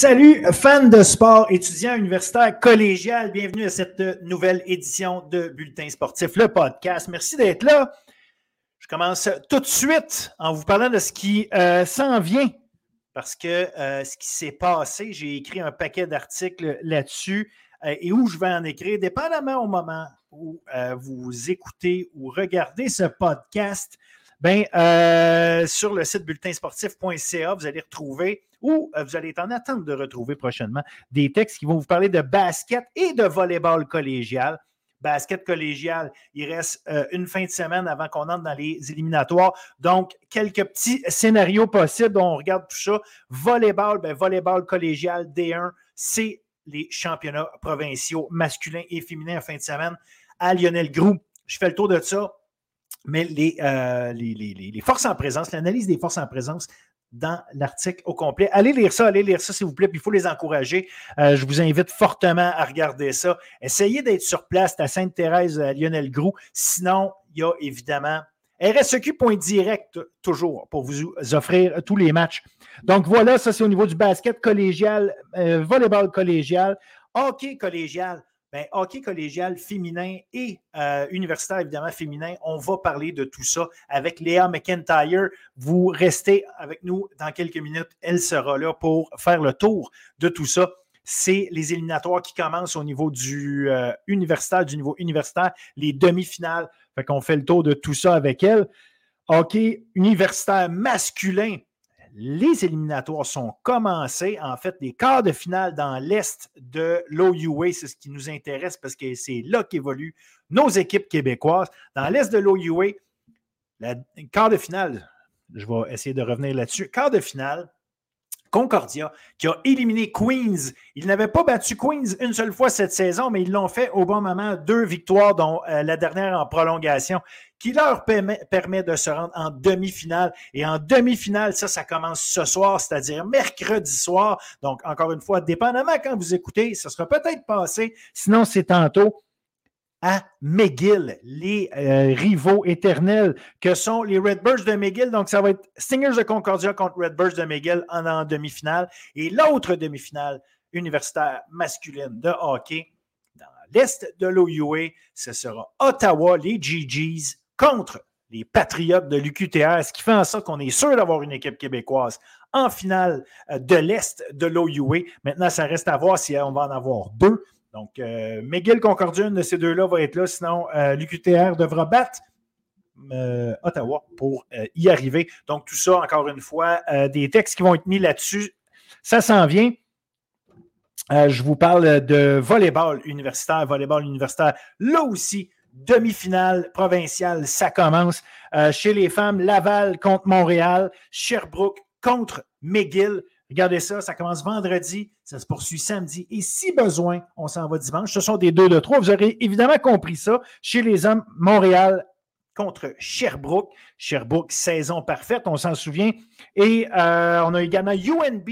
Salut, fans de sport, étudiants universitaires, collégial, bienvenue à cette nouvelle édition de Bulletin sportif, le podcast. Merci d'être là. Je commence tout de suite en vous parlant de ce qui euh, s'en vient, parce que euh, ce qui s'est passé, j'ai écrit un paquet d'articles là-dessus euh, et où je vais en écrire, dépendamment au moment où vous écoutez ou regardez ce podcast. Ben, sur le site bulletinsportif.ca, vous allez retrouver ou euh, vous allez être en attente de retrouver prochainement des textes qui vont vous parler de basket et de volleyball collégial. Basket collégial, il reste euh, une fin de semaine avant qu'on entre dans les éliminatoires. Donc, quelques petits scénarios possibles. On regarde tout ça. Volleyball, ben, volleyball collégial D1, c'est les championnats provinciaux masculins et féminins en fin de semaine à Lionel Groux. Je fais le tour de ça. Mais les, euh, les forces en présence, l'analyse des forces en présence dans l'article au complet. Allez lire ça, allez lire ça, s'il vous plaît, puis il faut les encourager. Euh, je vous invite fortement à regarder ça. Essayez d'être sur place à Sainte-Thérèse, à Lionel Groux. Sinon, il y a évidemment RSEQ.direct toujours pour vous offrir tous les matchs. Donc voilà, ça c'est au niveau du basket collégial, euh, volleyball collégial, hockey collégial. Bien, hockey collégial féminin et euh, universitaire, évidemment, féminin. On va parler de tout ça avec Léa McIntyre. Vous restez avec nous dans quelques minutes. Elle sera là pour faire le tour de tout ça. C'est les éliminatoires qui commencent au niveau du euh, universitaire, du niveau universitaire, les demi-finales. Fait qu'on fait le tour de tout ça avec elle. Hockey universitaire masculin les éliminatoires sont commencés. En fait, les quarts de finale dans l'Est de l'OUA, c'est ce qui nous intéresse parce que c'est là qu'évoluent nos équipes québécoises. Dans l'Est de l'OUA, la quart de finale, je vais essayer de revenir là-dessus. Quart de finale, Concordia, qui a éliminé Queens. Ils n'avaient pas battu Queens une seule fois cette saison, mais ils l'ont fait au bon moment. Deux victoires, dont euh, la dernière en prolongation, qui leur permet, permet de se rendre en demi-finale. Et en demi-finale, ça, ça commence ce soir, c'est-à-dire mercredi soir. Donc, encore une fois, dépendamment quand vous écoutez, ça sera peut-être passé. Sinon, c'est tantôt à McGill, les euh, rivaux éternels que sont les Redbirds de McGill. Donc, ça va être Stingers de Concordia contre Redbirds de McGill en, demi-finale. Et l'autre demi-finale universitaire masculine de hockey dans l'Est de l'OUA, ce sera Ottawa, les GGs contre les Patriotes de l'UQTR, ce qui fait en sorte qu'on est sûr d'avoir une équipe québécoise en finale euh, de l'Est de l'OUA. Maintenant, ça reste à voir si on va en avoir deux. Donc, euh, McGill Concordia, de ces deux-là va être là. Sinon, euh, l'UQTR devra battre euh, Ottawa pour y arriver. Donc, tout ça, encore une fois, des textes qui vont être mis là-dessus. Ça s'en vient. je vous parle de volleyball universitaire. Volleyball universitaire, là aussi, demi-finale provinciale, ça commence. chez les femmes, Laval contre Montréal, Sherbrooke contre McGill. Regardez ça, ça commence vendredi, ça se poursuit samedi et si besoin, on s'en va dimanche. Ce sont des deux de trois. Vous aurez évidemment compris ça. Chez les hommes, Montréal contre Sherbrooke. Sherbrooke, saison parfaite, on s'en souvient. Et euh, on a également UNB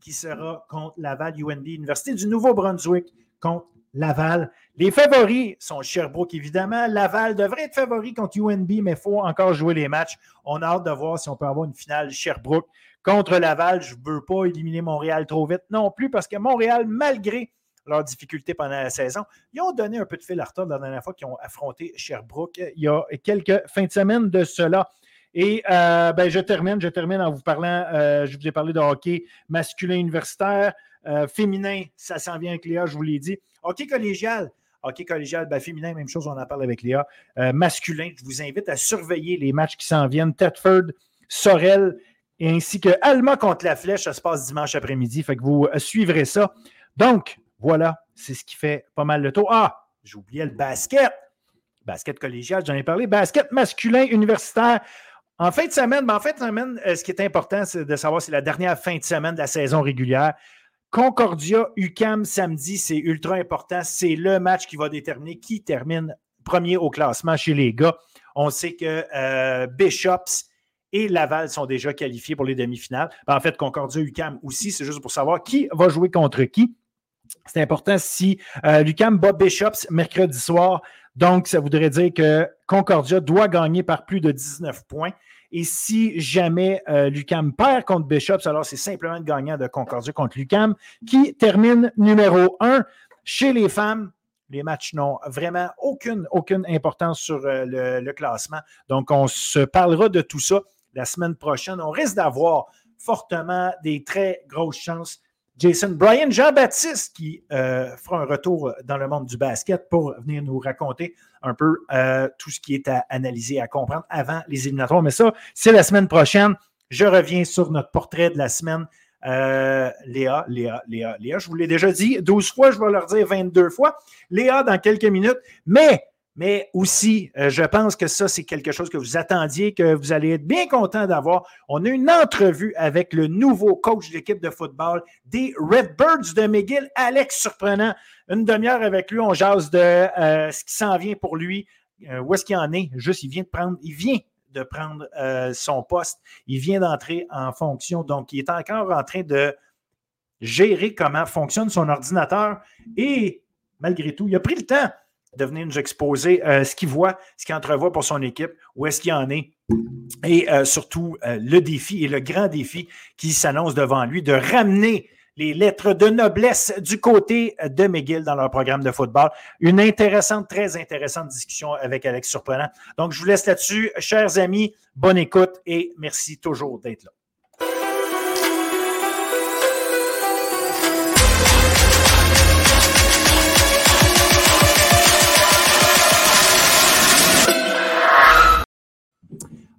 qui sera contre Laval, UNB, Université du Nouveau-Brunswick contre Laval. Les favoris sont Sherbrooke, évidemment. Laval devrait être favori contre UNB, mais il faut encore jouer les matchs. On a hâte de voir si on peut avoir une finale Sherbrooke contre Laval. Je ne veux pas éliminer Montréal trop vite non plus parce que Montréal, malgré leurs difficultés pendant la saison, ils ont donné un peu de fil à retard la dernière fois qu'ils ont affronté Sherbrooke il y a quelques fins de semaine de cela. Et euh, ben, je termine, je termine en vous parlant, euh, je vous ai parlé de hockey masculin universitaire, euh, féminin, ça s'en vient avec Léa, je vous l'ai dit. Hockey collégial, hockey collégial, ben, féminin, même chose, on en parle avec Léa. masculin, je vous invite à surveiller les matchs qui s'en viennent. Thetford, Sorel ainsi que Alma contre la flèche. Ça se passe dimanche après-midi. Fait que vous euh, suivrez ça. Donc, voilà, c'est ce qui fait pas mal le tour. Ah, j'ai oublié le basket. Basket collégial, j'en ai parlé. Basket masculin universitaire. En fin de semaine, ben en fin de semaine, euh, ce qui est important, c'est de savoir, c'est la dernière fin de semaine de la saison régulière. Concordia, UCAM samedi, c'est ultra important. C'est le match qui va déterminer qui termine premier au classement chez les gars. On sait que euh, Bishops et Laval sont déjà qualifiés pour les demi-finales. Ben, en fait, Concordia UCAM aussi, c'est juste pour savoir qui va jouer contre qui. C'est important si euh, l'UCAM bat Bishops mercredi soir. Donc, ça voudrait dire que Concordia doit gagner par plus de 19 points. Et si jamais euh, Lucam perd contre Bishops, alors c'est simplement le gagnant de Concordia contre Lucam qui termine numéro un. Chez les femmes, les matchs n'ont vraiment aucune, importance sur euh, le, classement. Donc, on se parlera de tout ça la semaine prochaine. On risque d'avoir fortement des très grosses chances. Jason Brian Jean-Baptiste qui euh, fera un retour dans le monde du basket pour venir nous raconter un peu euh, tout ce qui est à analyser, à comprendre avant les éliminatoires. Mais ça, c'est la semaine prochaine. Je reviens sur notre portrait de la semaine euh, Léa, Léa, Léa, Léa, je vous l'ai déjà dit 12 fois, je vais leur dire 22 fois. Léa dans quelques minutes, mais, mais aussi, euh, je pense que ça, c'est quelque chose que vous attendiez, que vous allez être bien content d'avoir. On a une entrevue avec le nouveau coach de l'équipe de football des Redbirds de McGill, Alex Surprenant. Une demi-heure avec lui, on jase de euh, ce qui s'en vient pour lui. où est-ce qu'il en est? Juste, il vient de prendre, il vient de prendre euh, son poste. Il vient d'entrer en fonction, donc il est encore en train de gérer comment fonctionne son ordinateur et malgré tout, il a pris le temps de venir nous exposer euh, ce qu'il voit, ce qu'il entrevoit pour son équipe, où est-ce qu'il en est, et euh, surtout le défi et le grand défi qui s'annonce devant lui de ramener les lettres de noblesse du côté de McGill dans leur programme de football. Une intéressante, très intéressante discussion avec Alex Surprenant. Donc, je vous laisse là-dessus. Chers amis, bonne écoute et merci toujours d'être là.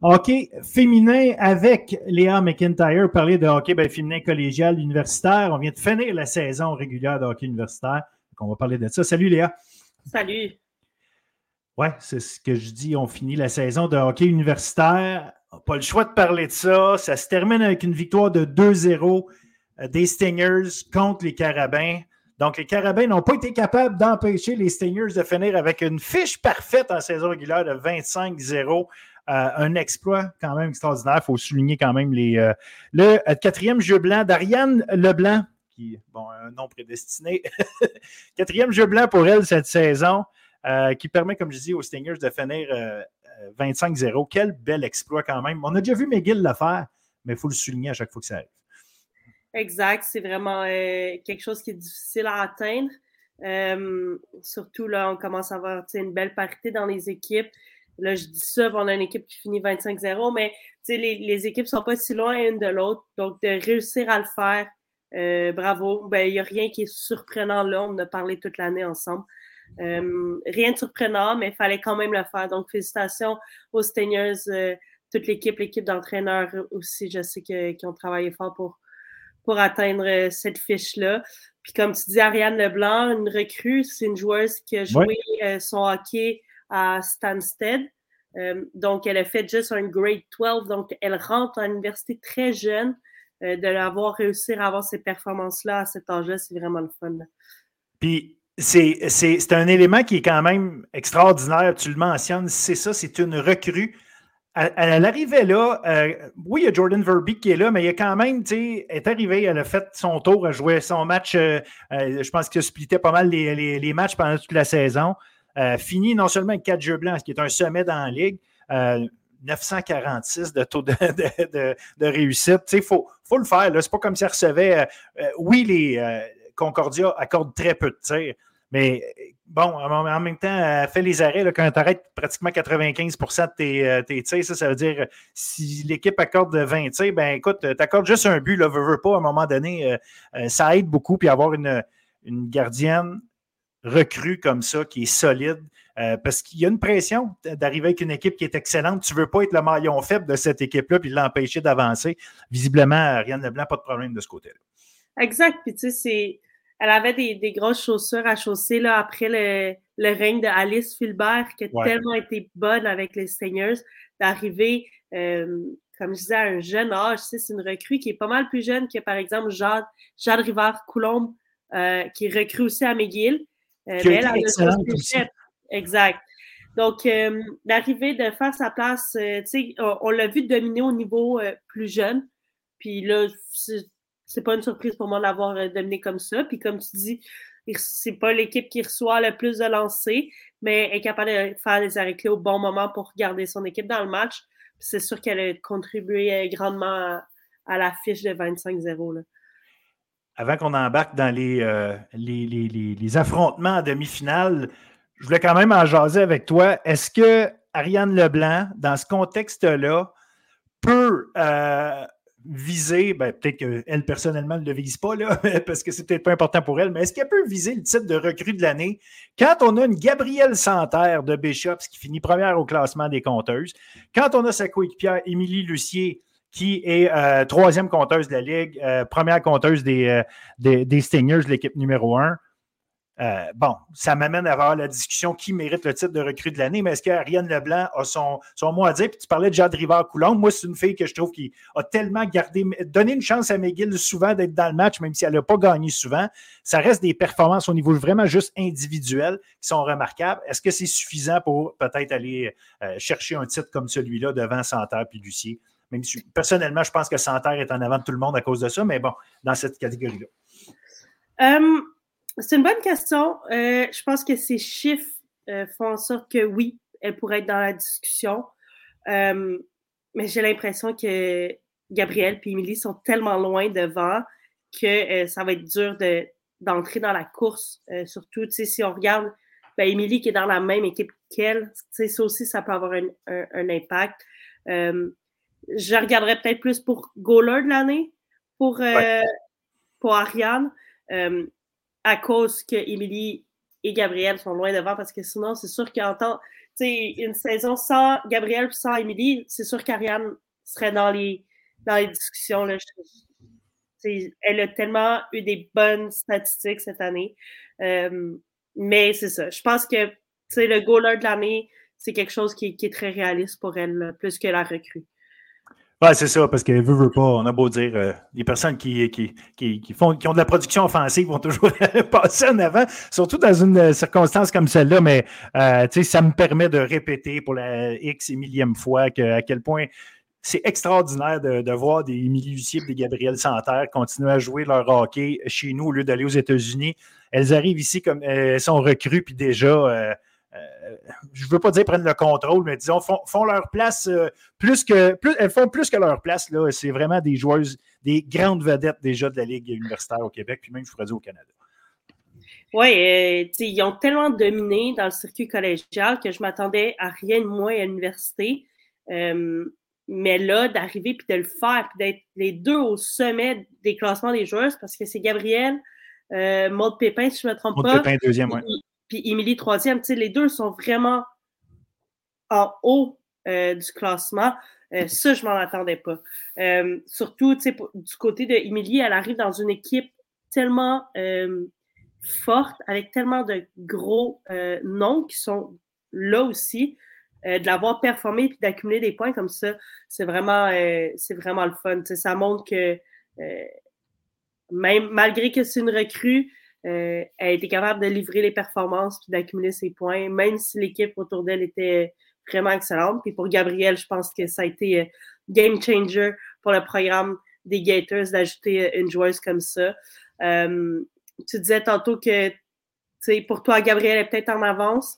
Hockey féminin avec Léa McIntyre. Parler de hockey ben, féminin collégial universitaire. On vient de finir la saison régulière de hockey universitaire. Donc on va parler de ça. Salut Léa. Salut. Ouais, c'est ce que je dis. On finit la saison de hockey universitaire. Pas le choix de parler de ça. Ça se termine avec une victoire de 2-0 euh, des Stingers contre les Carabins. Donc, les Carabins n'ont pas été capables d'empêcher les Stingers de finir avec une fiche parfaite en saison régulière de 25-0. Euh, un exploit quand même extraordinaire. Il faut souligner quand même les, euh, le euh, quatrième jeu blanc d'Ariane Leblanc, qui, bon, un nom prédestiné. quatrième jeu blanc pour elle cette saison, qui permet, comme je dis, aux Stingers de finir 25-0. Quel bel exploit quand même. On a déjà vu McGill le faire, mais il faut le souligner à chaque fois que ça arrive. Exact, c'est vraiment quelque chose qui est difficile à atteindre. surtout là, on commence à avoir une belle parité dans les équipes. Là, je dis ça, on a une équipe qui finit 25-0, mais les, les équipes ne sont pas si loin l'une de l'autre. Donc, de réussir à le faire, euh, bravo. Ben, il n'y a rien qui est surprenant là. On a parlé toute l'année ensemble. Euh, rien de surprenant, mais il fallait quand même le faire. Donc, félicitations aux Stingers, euh, toute l'équipe, l'équipe d'entraîneurs aussi. Je sais qu'ils ont travaillé fort pour, pour atteindre cette fiche-là. Puis, comme tu dis, Ariane Leblanc, une recrue, c'est une joueuse qui a joué son hockey à Stansted. Euh, donc, elle a fait juste un grade 12. Donc, elle rentre à l'université très jeune. Euh, de l'avoir réussi à avoir ces performances-là à cet âge-là, c'est vraiment le fun. Puis, c'est un élément qui est quand même extraordinaire. Tu le mentionnes, c'est ça, c'est une recrue. Elle, arrivait là. Euh, oui, il y a Jordan Verbeek qui est là, mais il y a quand même, tu sais, elle est arrivée, elle a fait son tour, elle joué son match. je pense qu'elle splittait pas mal les, les, matchs pendant toute la saison. Euh, fini non seulement avec 4 jeux blancs, ce qui est un sommet dans la ligue, 946 euh, de taux de, réussite. Il faut, faut, le faire. Ce n'est pas comme si elle recevait. Euh, oui, les Concordia accordent très peu de tirs, mais bon, en même temps, elle fait les arrêts. quand tu arrêtes pratiquement 95% de tes, tirs, ça, ça veut dire si l'équipe accorde 20 tirs, ben écoute, tu accordes juste un but, là, veux pas, à un moment donné, ça aide beaucoup. Puis avoir une, une gardienne recrue comme ça, qui est solide, euh, parce qu'il y a une pression d'arriver avec une équipe qui est excellente. Tu ne veux pas être le maillon faible de cette équipe-là puis l'empêcher d'avancer. Visiblement, Ariane Leblanc, pas de problème de ce côté-là. Exact. Puis tu sais, elle avait des, grosses chaussures à chausser là, après le, règne de Alice Fulbert, qui a tellement été bonne avec les Seigneurs, d'arriver, euh, comme je disais, à un jeune âge. c'est une recrue qui est pas mal plus jeune que, par exemple, Jade, Jade Rivard-Coulombe, euh, qui recrue aussi à McGill. Euh, elle Exact. Donc, euh, l'arrivée de faire sa place, euh, tu sais, on, l'a vu dominer au niveau plus jeune. Puis là, c'est pas une surprise pour moi d'avoir dominé comme ça. Puis comme tu dis, c'est pas l'équipe qui reçoit le plus de lancers, mais est capable de faire les arrêts clés au bon moment pour garder son équipe dans le match. c'est sûr qu'elle a contribué grandement à, la fiche de 25-0. Avant qu'on embarque dans les, les, les, les, affrontements en demi-finale, je voulais quand même en jaser avec toi. Est-ce que Ariane Leblanc, dans ce contexte-là, peut viser, ben, peut-être qu'elle personnellement ne le vise pas, là, parce que c'est peut-être pas important pour elle, mais est-ce qu'elle peut viser le titre de recrue de l'année quand on a une Gabrielle Santerre de Bishops qui finit première au classement des compteuses, quand on a sa coéquipière Émilie Lucier qui est euh, troisième compteuse de la Ligue, euh, première compteuse des, euh, des, des Stingers, l'équipe numéro un, bon, ça m'amène à avoir la discussion qui mérite le titre de recrue de l'année, mais est-ce qu'Ariane Leblanc a son, son mot à dire? Puis tu parlais de Jade Rivard-Coulomb. Moi, c'est une fille que je trouve qui a tellement gardé, donné une chance à McGill souvent d'être dans le match, même si elle n'a pas gagné souvent. Ça reste des performances au niveau vraiment juste individuel qui sont remarquables. Est-ce que c'est suffisant pour peut-être aller chercher un titre comme celui-là devant Santerre puis Lucier? Personnellement, je pense que Santerre est en avant de tout le monde à cause de ça, mais bon, dans cette catégorie-là. Um... C'est une bonne question. Euh, je pense que ces chiffres euh, font en sorte que oui, elle pourrait être dans la discussion. Euh, mais j'ai l'impression que Gabrielle et Émilie sont tellement loin devant que ça va être dur d'entrer dans la course. surtout, si on regarde ben, qui est dans la même équipe qu'elle, ça aussi, ça peut avoir un, impact. Je regarderais peut-être plus pour goaler de l'année, pour, pour Ariane à cause que Émilie et Gabriel sont loin devant, parce que sinon, c'est sûr qu'en temps, tu sais, une saison sans Gabriel et sans Émilie, c'est sûr qu'Ariane serait dans les, dans les discussions. Là. elle a tellement eu des bonnes statistiques cette année. Euh, mais c'est ça. Je pense que le goaler de l'année, c'est quelque chose qui, qui, est très réaliste pour elle, plus que la recrue. Oui, c'est ça, parce qu'elle veut, pas. On a beau dire, euh, les personnes qui, qui, qui, font, qui ont de la production offensive vont toujours passer en avant, surtout dans une euh, circonstance comme celle-là, mais euh, ça me permet de répéter pour la X et millième fois que, à quel point c'est extraordinaire de, voir des Émilie et des Gabriel Santerre continuer à jouer leur hockey chez nous au lieu d'aller aux États-Unis. Elles arrivent ici comme elles sont recrues, puis déjà euh, je ne veux pas dire prennent le contrôle, mais disons, font, leur place euh, plus que. Plus, elles font plus que leur place. Là. C'est vraiment des joueuses, des grandes vedettes déjà de la Ligue universitaire au Québec, puis même, je ferais dire, au Canada. Oui, euh, ils ont tellement dominé dans le circuit collégial que je m'attendais à rien de moins à l'université. mais là, d'arriver puis de le faire, puis d'être les deux au sommet des classements des joueuses, parce que c'est Gabriel, Maud Pépin, si je ne me trompe pas. Pépin, deuxième, oui puis Émilie troisième. Les deux sont vraiment en haut euh, du classement. Euh, ça, je m'en attendais pas. Euh, surtout, du côté de elle arrive dans une équipe tellement forte, avec tellement de gros noms qui sont là aussi. de l'avoir performé et d'accumuler des points comme ça, c'est vraiment, c'est vraiment le fun. ça montre que même malgré que c'est une recrue, euh, elle a été capable de livrer les performances puis d'accumuler ses points, même si l'équipe autour d'elle était vraiment excellente. Puis pour Gabriel, je pense que ça a été euh, game changer pour le programme des Gators d'ajouter euh, une joueuse comme ça. tu disais tantôt que pour toi, Gabriel est peut-être en avance.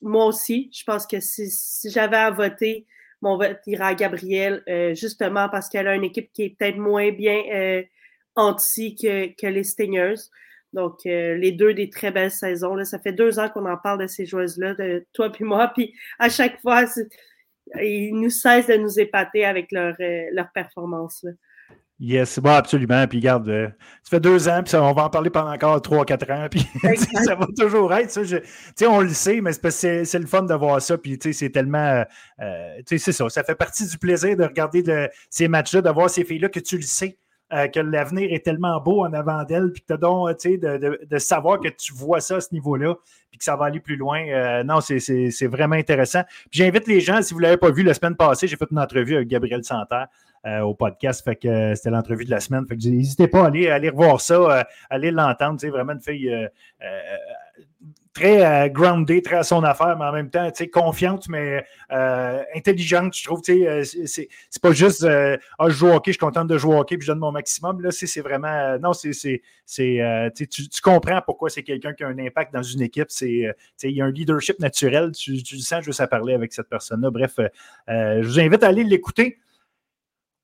moi aussi, je pense que si, si j'avais à voter, mon vote ira à Gabriel, justement parce qu'elle a une équipe qui est peut-être moins bien anti que, que les Stingers. Donc, euh, les deux des très belles saisons. Là. Ça fait deux ans qu'on en parle de ces joueuses-là, de toi puis moi. Puis à chaque fois, ils nous cessent de nous épater avec leur, euh, leur performance. Là. Yes, bon, absolument. Puis regarde, euh, ça fait deux ans, puis on va en parler pendant encore trois, quatre ans. Puis ça va toujours être ça. on le sait, mais c'est le fun de voir ça. Puis c'est tellement. c'est ça. Ça fait partie du plaisir de regarder de, ces matchs-là, de voir ces filles-là que tu le sais. Euh, que l'avenir est tellement beau en avant d'elle, puis que donc, tu sais, de, savoir que tu vois ça à ce niveau-là, puis que ça va aller plus loin. Euh, non, c'est vraiment intéressant. Puis j'invite les gens, si vous ne l'avez pas vu la semaine passée, j'ai fait une entrevue avec Gabriel Santerre. Euh, au podcast. Fait que c'était l'entrevue de la semaine. Fait que n'hésitez pas à aller, aller revoir ça, aller l'entendre. C'est vraiment une fille très euh, très à son affaire, mais en même temps, confiante, mais euh, intelligente, je trouve. Euh, c'est pas juste ah, je joue hockey, je suis contente de jouer au hockey, puis je donne mon maximum. Là, c'est vraiment. non, c'est. Tu, tu, comprends pourquoi c'est quelqu'un qui a un impact dans une équipe. Il y a un leadership naturel. Tu, tu sens juste à parler avec cette personne-là. Bref, je vous invite à aller l'écouter.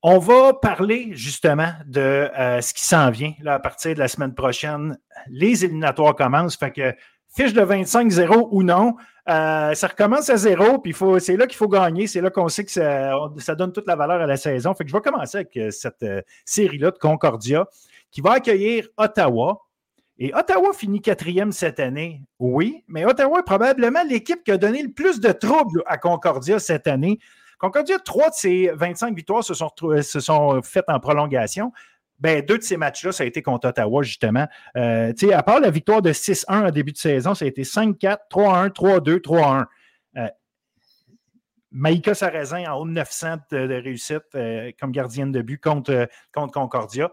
On va parler justement de ce qui s'en vient là, à partir de la semaine prochaine. Les éliminatoires commencent. Fait que fiche de 25-0 ou non, euh, ça recommence à zéro, puis c'est là qu'il faut gagner. C'est là qu'on sait que ça, donne toute la valeur à la saison. Fait que je vais commencer avec euh, cette euh, série-là de Concordia qui va accueillir Ottawa. Et Ottawa finit quatrième cette année, oui, mais Ottawa est probablement l'équipe qui a donné le plus de troubles à Concordia cette année. Concordia, trois de ses 25 victoires se sont, se sont faites en prolongation. Ben, deux de ces matchs-là, ça a été contre Ottawa, justement. Euh, à part la victoire de 6-1 en début de saison, ça a été 5-4, 3-1, 3-2, 3-1. Maïka Sarrazin en haut de 900 de, réussite euh, comme gardienne de but contre, contre Concordia.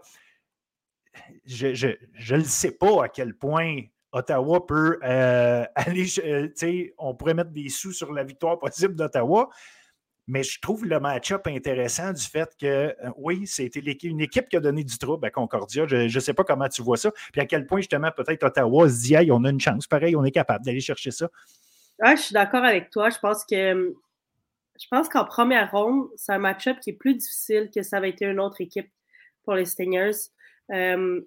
Je ne sais pas à quel point Ottawa peut euh, aller. on pourrait mettre des sous sur la victoire possible d'Ottawa, mais je trouve le match-up intéressant du fait que, euh, oui, c'était une équipe qui a donné du trouble à Concordia. Je ne sais pas comment tu vois ça. Puis à quel point, justement, peut-être Ottawa se dit, hey, on a une chance. Pareil, on est capable d'aller chercher ça. je suis d'accord avec toi. Je pense que je pense qu'en première ronde, c'est un match-up qui est plus difficile que ça avait été une autre équipe pour les Stingers. Euh,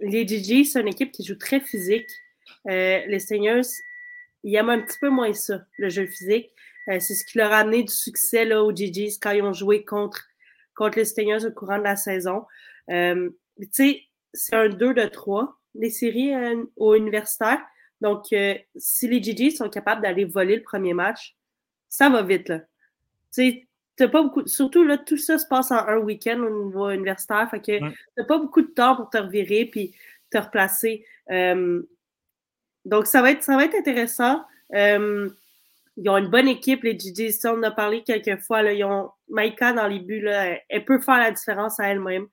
les GG, c'est une équipe qui joue très physique. Euh, les Stingers, ils aiment un petit peu moins ça, le jeu physique. Euh, c'est ce qui leur a amené du succès là, aux GGs quand ils ont joué contre, contre les Stingers au courant de la saison. Euh, tu sais, c'est un 2 de 3, les séries euh, au universitaire. Donc, si les GGs sont capables d'aller voler le premier match, ça va vite. Là. Tu sais, pas beaucoup, surtout là, tout ça se passe en un week-end au niveau universitaire. Fait que t'as pas beaucoup de temps pour te revirer puis te replacer. donc, ça va être, ça va être intéressant. Ils ont une bonne équipe, les GG. on en a parlé quelques fois. Là, ils ont Maïka dans les buts. Là, elle peut faire la différence à elle-même.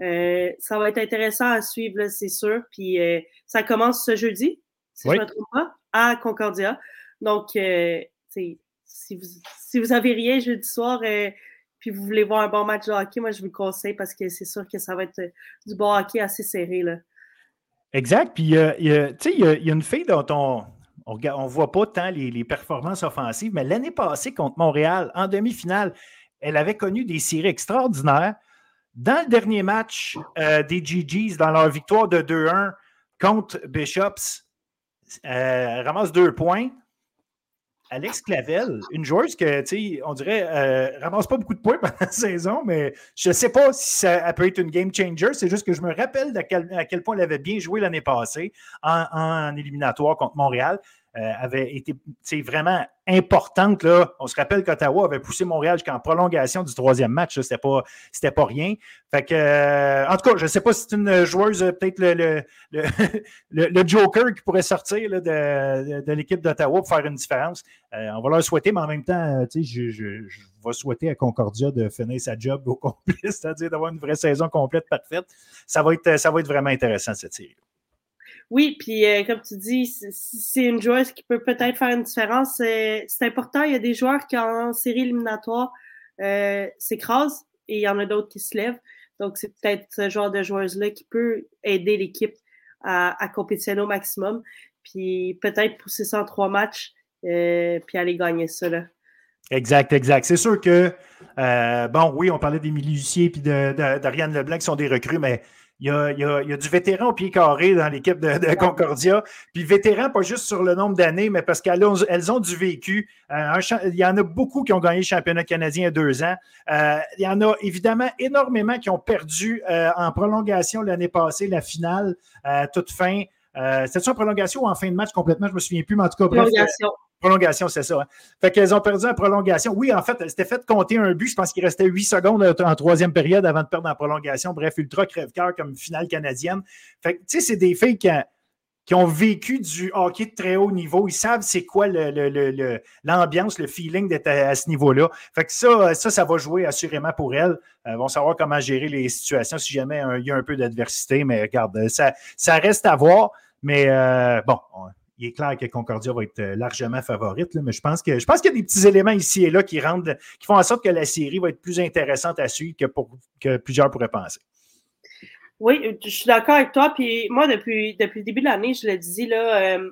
Euh, ça va être intéressant à suivre, c'est sûr. Puis euh, ça commence ce jeudi, si je ne me trompe pas, à Concordia. Donc, euh, si, vous, si vous avez rien jeudi soir, puis vous voulez voir un bon match de hockey, moi je vous le conseille parce que c'est sûr que ça va être du bon hockey assez serré. Là. Exact. Puis, il y, a une fille dont on, on ne voit pas tant les, performances offensives, mais l'année passée contre Montréal, en demi-finale, elle avait connu des séries extraordinaires. Dans le dernier match euh, des GGs, dans leur victoire de 2-1 contre Bishops, euh, ramasse deux points. Alex Clavel, une joueuse que, tu on dirait, euh, ramasse pas beaucoup de points pendant la saison, mais je sais pas si ça peut être une game changer. C'est juste que je me rappelle à quel, point elle avait bien joué l'année passée en, éliminatoire contre Montréal. Euh, avait été vraiment importante. Là. On se rappelle qu'Ottawa avait poussé Montréal jusqu'en prolongation du troisième match. C'était pas, pas rien. Euh, en tout cas, je ne sais pas si c'est une joueuse, euh, peut-être le, le, Joker qui pourrait sortir de, de, l'équipe d'Ottawa pour faire une différence. on va leur souhaiter, mais en même temps, je, je, je, vais souhaiter à Concordia de finir sa job au complet, c'est-à-dire d'avoir une vraie saison complète parfaite. Ça va être, ça va être vraiment intéressant cette série. Oui, puis euh, comme tu dis, c'est une joueuse qui peut peut-être faire une différence. C'est important. Il y a des joueurs qui, en série éliminatoire, euh, s'écrasent et il y en a d'autres qui se lèvent. Donc, c'est peut-être ce genre de joueuse-là qui peut aider l'équipe à, à compétitionner au maximum. Puis peut-être pousser ça en trois matchs, euh, puis aller gagner ça. Exact, exact. C'est sûr que, euh, bon, oui, on parlait d'Émilie Lucier puis d'Ariane Leblanc qui sont des recrues, mais il y, a, du vétéran au pied carré dans l'équipe de, Concordia. Puis vétéran, pas juste sur le nombre d'années, mais parce qu'elles ont, du vécu. Euh, il y en a beaucoup qui ont gagné le championnat canadien il y a deux ans. Euh, il y en a évidemment énormément qui ont perdu euh, en prolongation l'année passée, la finale, toute fin. C'était-tu en prolongation ou en fin de match complètement? Je ne me souviens plus, mais en tout cas, bref. Prolongation. Prolongation, c'est ça. Hein. Fait qu'elles ont perdu en prolongation. Oui, en fait, elles s'étaient fait compter un but. Je pense qu'il restait huit secondes en troisième période avant de perdre en prolongation. Bref, ultra crève-cœur comme finale canadienne. Fait que, tu sais, c'est des filles qui, ont vécu du hockey de très haut niveau. Ils savent c'est quoi l'ambiance, le, feeling d'être à, ce niveau-là. Fait que ça, ça, ça va jouer assurément pour elles. Elles vont savoir comment gérer les situations si jamais il y a un peu d'adversité. Mais regarde, ça, ça reste à voir. Mais euh, bon, il est clair que Concordia va être largement favorite, mais je pense que je pense qu'il y a des petits éléments ici et là qui rendent, qui font en sorte que la série va être plus intéressante à suivre que, pour, que plusieurs pourraient penser. Oui, je suis d'accord avec toi. Puis moi, depuis, depuis le début de l'année, je le dis, là, euh,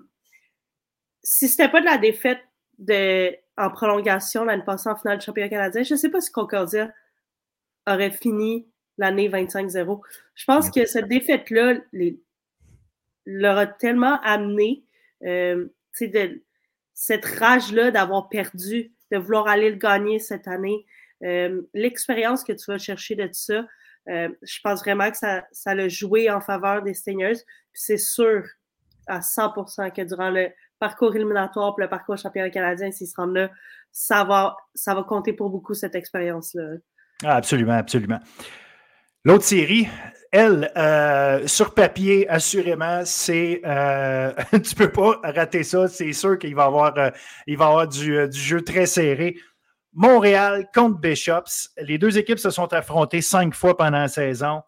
si c'était pas de la défaite de, en prolongation l'année passée en finale du championnat canadien, je ne sais pas si Concordia aurait fini l'année 25-0. Je pense que cette défaite-là leur a tellement amené euh, cette rage-là d'avoir perdu, de vouloir aller le gagner cette année. Euh, l'expérience que tu vas chercher de ça, euh, je pense vraiment que ça, ça l'a joué en faveur des Stingers. C'est sûr à 100% que durant le parcours éliminatoire et le parcours championnat canadien, s'ils se rendent là, ça va, ça va compter pour beaucoup cette expérience-là. Ah, absolument, absolument. L'autre série, elle, euh, sur papier, assurément, c'est. Euh, tu peux pas rater ça. C'est sûr qu'il va y avoir, euh, il va avoir du, du, jeu très serré. Montréal contre Bishops. Les deux équipes se sont affrontées cinq fois pendant la saison.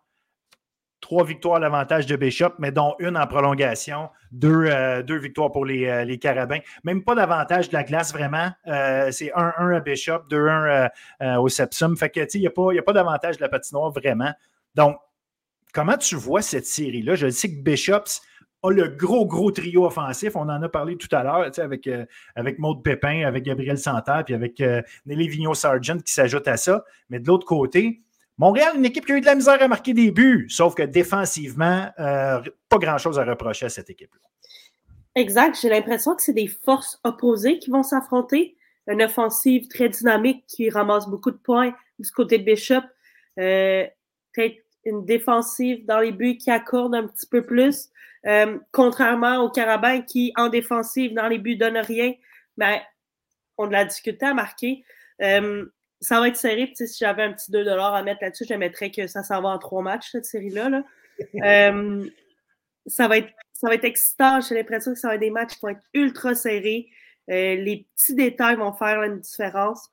Trois victoires à l'avantage de Bishop, mais dont une en prolongation. Deux, euh, deux victoires pour les, euh, les, Carabins. Même pas d'avantage de la glace, vraiment. Euh, c'est 1-1 à Bishop, 2-1 au Sepsum. Fait que, il n'y a pas, d'avantage de la patinoire, vraiment. Donc, comment tu vois cette série-là? Je sais que Bishops a le gros, gros trio offensif. On en a parlé tout à l'heure avec, avec Maude Pépin, avec Gabriel Santerre, puis avec Nelly Vigneault-Sargent qui s'ajoute à ça. Mais de l'autre côté, Montréal, une équipe qui a eu de la misère à marquer des buts, sauf que défensivement, euh, pas grand-chose à reprocher à cette équipe-là. Exact. J'ai l'impression que c'est des forces opposées qui vont s'affronter. Une offensive très dynamique qui ramasse beaucoup de points du côté de Bishop. Peut-être une défensive dans les buts qui accorde un petit peu plus. Euh, contrairement au Carabin qui, en défensive, dans les buts, donne rien, mais on de la difficulté à marquer. Euh, ça va être serré. Si j'avais un petit 2 à mettre là-dessus, je mettrais que ça s'en va en trois matchs, cette série-là. Euh, ça, va être, ça va être excitant. J'ai l'impression que ça va être des matchs qui vont être ultra serrés. les petits détails vont faire une différence.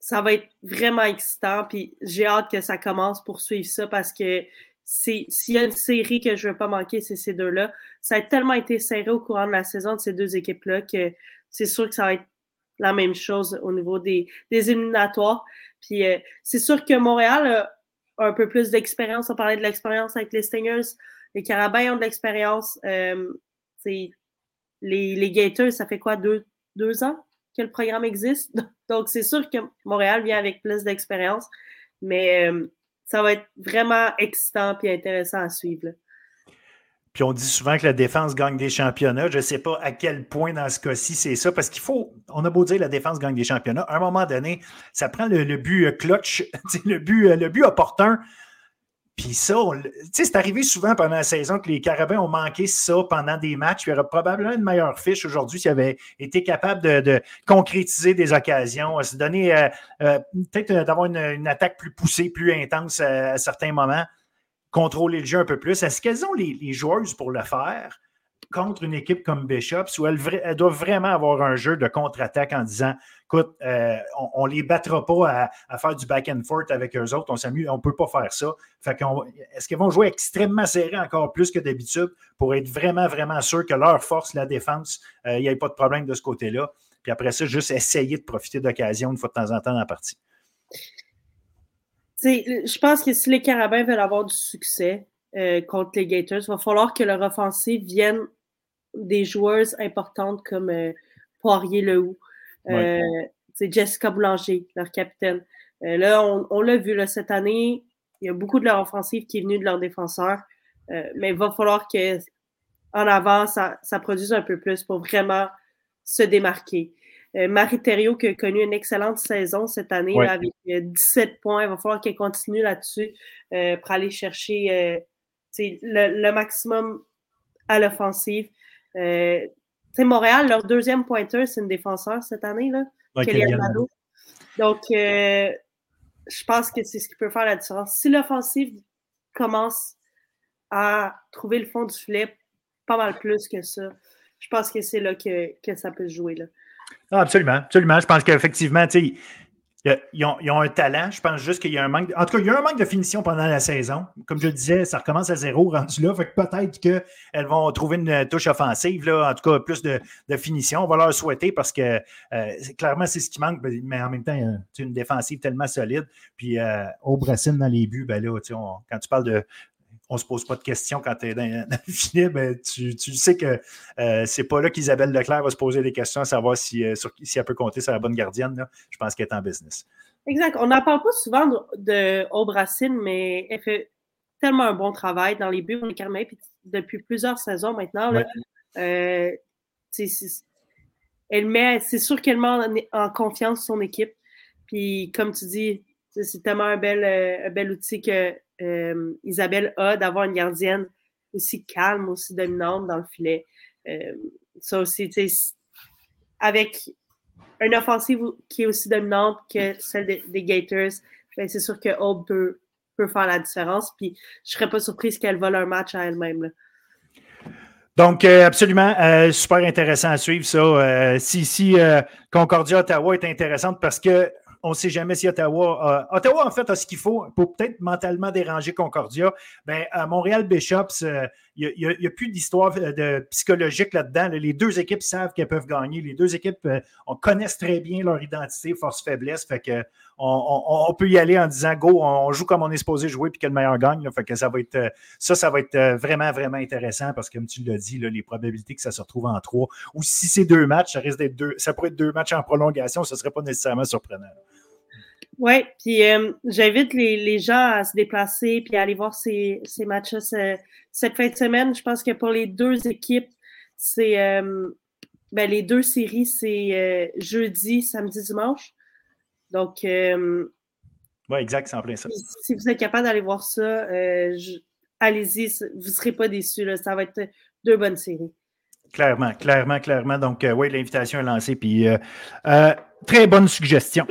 ça va être vraiment excitant. Puis j'ai hâte que ça commence pour suivre ça parce que s'il y a une série que je ne veux pas manquer, c'est ces deux-là. Ça a tellement été serré au courant de la saison de ces deux équipes-là que c'est sûr que ça va être la même chose au niveau des, éliminatoires. Puis euh, c'est sûr que Montréal a un peu plus d'expérience. On parlait de l'expérience avec les Stingers. Les Carabins ont de l'expérience. Euh, les, les Gators, ça fait quoi, deux, deux ans que le programme existe? Donc c'est sûr que Montréal vient avec plus d'expérience. Mais euh, ça va être vraiment excitant et intéressant à suivre. Puis on dit souvent que la défense gagne des championnats. Je ne sais pas à quel point dans ce cas-ci c'est ça, parce qu'il faut, on a beau dire la défense gagne des championnats, à un moment donné, ça prend le, but euh, clutch, le but, euh, le but opportun puis ça, c'est arrivé souvent pendant la saison que les Carabins ont manqué ça pendant des matchs. Il y aurait probablement une meilleure fiche aujourd'hui s'ils avaient été capables de, concrétiser des occasions, se donner, euh, euh, peut-être euh, d'avoir une, attaque plus poussée, plus intense à, certains moments, contrôler le jeu un peu plus. Est-ce qu'elles ont les, joueuses pour le faire? contre une équipe comme Bishops où elles, doivent vraiment avoir un jeu de contre-attaque en disant écoute, euh, on ne les battra pas à, faire du back and forth avec eux autres, on s'amuse, on ne peut pas faire ça. Fait est-ce qu'ils vont jouer extrêmement serré encore plus que d'habitude pour être vraiment, vraiment sûr que leur force, la défense, euh, il n'y ait pas de problème de ce côté-là? Puis après ça, juste essayer de profiter d'occasion une fois de temps en temps dans la partie. Je pense que si les Carabins veulent avoir du succès euh, contre les Gators, il va falloir que leur offensive vienne des joueuses importantes comme euh, Poirier-Lehoux, euh, Jessica Boulanger, leur capitaine. Euh, là, on, l'a vu là, cette année, il y a beaucoup de leur offensive qui est venue de leurs défenseurs, mais il va falloir que en avant, ça, produise un peu plus pour vraiment se démarquer. Marie Thériault qui a connu une excellente saison cette année avec 17 points. Il va falloir qu'elle continue là-dessus pour aller chercher le, le, maximum à l'offensive. Euh, Montréal, leur deuxième pointeur, c'est une défenseur cette année, là, Donc, euh, je pense que c'est ce qui peut faire la différence. Si l'offensive commence à trouver le fond du filet pas mal plus que ça, je pense que c'est là que, ça peut se jouer. Là. Ah, absolument, absolument. Je pense qu'effectivement, Ils ont, un talent. Je pense juste qu'il y a un manque. En tout cas, il y a un manque de finition pendant la saison. Comme je le disais, ça recommence à zéro rendu là. Peut-être qu'elles vont trouver une touche offensive, là, en tout cas, plus de, finition. On va leur souhaiter parce que euh, clairement, c'est ce qui manque. Mais en même temps, c'est une défensive tellement solide. Puis euh, au Brassine dans les buts, ben là, quand tu parles de on ne se pose pas de questions quand tu es dans, le filet, ben, tu, sais que euh, c'est pas là qu'Isabelle Leclerc va se poser des questions à savoir si, euh, si elle peut compter sur la bonne gardienne. Je pense qu'elle est en business. Exact. On n'en parle pas souvent de, Aubracine, mais elle fait tellement un bon travail dans les buts. On est depuis plusieurs saisons maintenant. Euh, elle met, c'est sûr qu'elle met en, confiance son équipe. Puis, comme tu dis, c'est tellement un bel, un bel outil que euh, Isabelle a d'avoir une gardienne aussi calme, aussi dominante dans le filet. Euh, ça aussi, avec une offensive qui est aussi dominante que celle des, Gators, ben, c'est sûr que Hope peut, faire la différence. Puis je serais pas surprise qu'elle vole un match à elle-même. Donc, euh, absolument, super intéressant à suivre ça. si si Concordia Ottawa est intéressante parce que on ne sait jamais si Ottawa. Ottawa, en fait, a ce qu'il faut pour peut-être mentalement déranger Concordia. Ben, Montréal Bishops, euh, il n'y a, plus d'histoire euh, de psychologique là-dedans. Les deux équipes savent qu'elles peuvent gagner. Les deux équipes euh, on connaissent très bien leur identité, force-faiblesse. Fait que on, peut y aller en disant go, on joue comme on est supposé jouer puis que le meilleur gagne. Fait que ça va être ça, ça va être vraiment, vraiment intéressant parce que comme tu l'as dit, les probabilités que ça se retrouve en trois, ou si c'est deux matchs, ça risque d'être deux, ça pourrait être deux matchs en prolongation, ce ne serait pas nécessairement surprenant. Oui, puis euh, j'invite les, gens à se déplacer puis à aller voir ces, ces matchs cette fin de semaine. Je pense que pour les deux équipes, c'est euh, ben, les deux séries, c'est euh, jeudi, samedi, dimanche. Donc, oui, exact, c'est en plein ça. Si, vous êtes capable d'aller voir ça, allez-y, vous ne serez pas déçus. Ça va être deux bonnes séries. Clairement, clairement, clairement. Donc, oui, l'invitation est lancée. Puis, très bonne suggestion.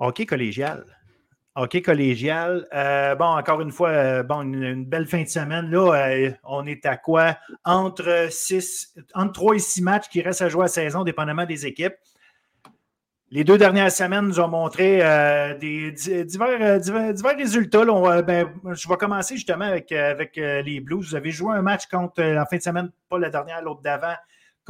Hockey collégial. Hockey collégial. Euh, bon, encore une fois, euh, une, belle fin de semaine. Là, euh, on est à quoi? Entre, six, entre 3 et 6 matchs qui restent à jouer à saison, dépendamment des équipes. Les deux dernières semaines nous ont montré des divers, résultats. Ben, je vais commencer justement avec, avec les Blues. Vous avez joué un match contre, en fin de semaine, pas la dernière, l'autre d'avant,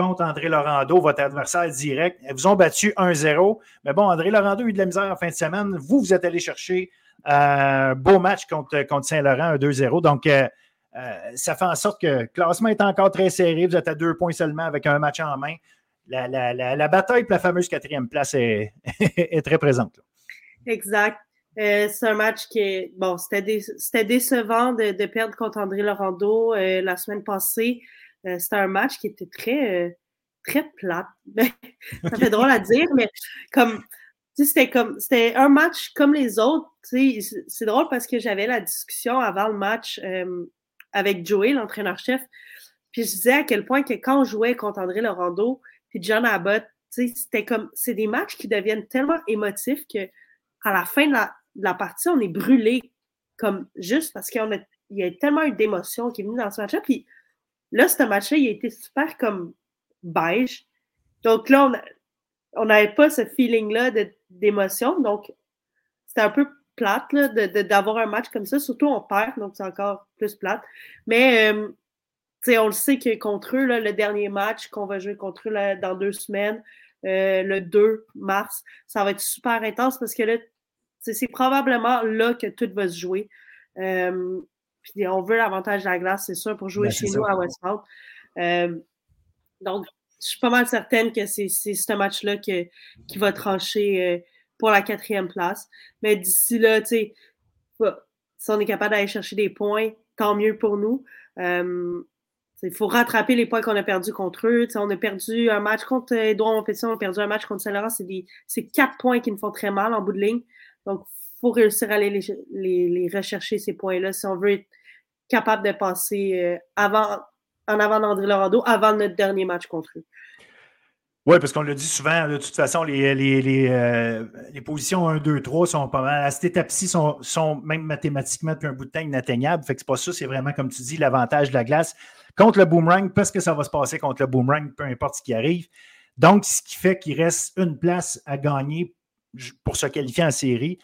contre André Laurando, votre adversaire direct. Ils vous ont battu 1-0. Mais bon, André Laurando a eu de la misère en fin de semaine. Vous, vous êtes allé chercher un euh, beau match contre, contre Saint-Laurent, 2-0. Donc, euh, euh, ça fait en sorte que le classement est encore très serré. Vous êtes à deux points seulement avec un match en main. La, bataille pour la fameuse quatrième place est, très présente. Exact. c'est un match qui est. Bon, c'était décevant de, perdre contre André Laurando la semaine passée. Euh, c'était un match qui était très, euh, très plate. ça fait drôle à dire, mais comme c'était comme c'était un match comme les autres. C'est drôle parce que j'avais la discussion avant le match euh, avec Joey, l'entraîneur-chef. Puis je disais à quel point que quand on jouait contre André Laurando puis John Abbott, c'était comme c'est des matchs qui deviennent tellement émotifs que à la fin de la, partie, on est brûlé comme juste parce qu'il y a tellement eu d'émotions qui est venue dans ce match-là. Puis Là, ce match-là, il a été super comme beige. Donc là, on n'avait pas ce feeling-là d'émotion. Donc, c'était un peu plate d'avoir un match comme ça. Surtout, on perd, donc c'est encore plus plate. Mais, euh, on le sait que contre eux, le dernier match qu'on va jouer contre eux dans deux semaines, euh, le 2 mars, ça va être super intense parce que là, c'est probablement là que tout va se jouer. Euh, puis on veut l'avantage de la glace, c'est sûr, pour jouer ben, chez nous à Westmount. Euh, donc, je suis pas mal certaine que c'est ce match-là qui va trancher euh, pour la quatrième place. Mais d'ici là, tu sais, si on est capable d'aller chercher des points, tant mieux pour nous. Euh, il faut rattraper les points qu'on a perdus contre eux. on a perdu un match contre Edouard Montpetit, on a perdu un match contre Saint-Laurent. C'est quatre points qui nous font très mal en bout de ligne. Donc, faut réussir à aller les, rechercher, ces points-là, si on veut être capable de passer euh, avant, en avant d'André Laurando, avant notre dernier match contre eux. Oui, parce qu'on le dit souvent, de toute façon, les, les, euh, positions 1, 2, 3 sont pas mal. À cette étape-ci, sont, sont même mathématiquement depuis un bout de temps inatteignables. Fait que c'est pas ça, c'est vraiment, comme tu dis, l'avantage de la glace contre le boomerang, parce que ça va se passer contre le boomerang, peu importe ce qui arrive. Donc, ce qui fait qu'il reste une place à gagner pour se qualifier en série.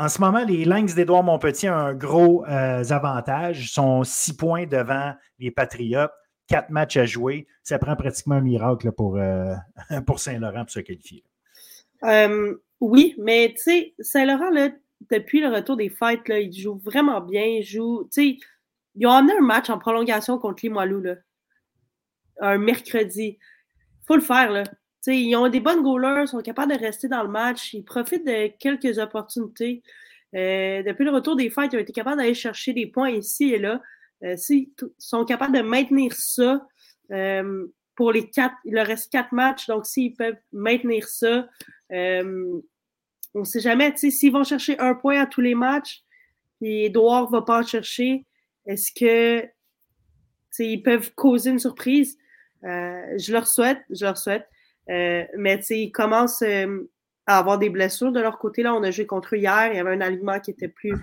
En ce moment, les Lynx d'Édouard Montpetit ont un gros euh, avantage. Ils sont six points devant les Patriotes. Quatre matchs à jouer. Ça prend pratiquement un miracle pour, euh, pour Saint-Laurent pour se qualifier. Euh, oui, mais tu sais, Saint-Laurent, depuis le retour des fêtes, il joue vraiment bien. Ils jouent, ils ont amené un match en prolongation contre Limoilou, là. Un mercredi. Faut le faire, là ils ont des bonnes goalers, sont capables de rester dans le match, ils profitent de quelques opportunités. Euh, depuis le retour des fêtes, ils ont été capables d'aller chercher des points ici et là. Euh, s'ils sont capables de maintenir ça euh, pour les quatre, il leur reste quatre matchs, donc s'ils peuvent maintenir ça, on ne sait jamais, s'ils vont chercher un point à tous les matchs, et Edouard ne va pas en chercher, est-ce que ils peuvent causer une surprise? je leur souhaite, je leur souhaite. Euh, mais ils commencent euh, à avoir des blessures de leur côté. Là, on a joué contre eux hier. Il y avait un alignement qui était plus,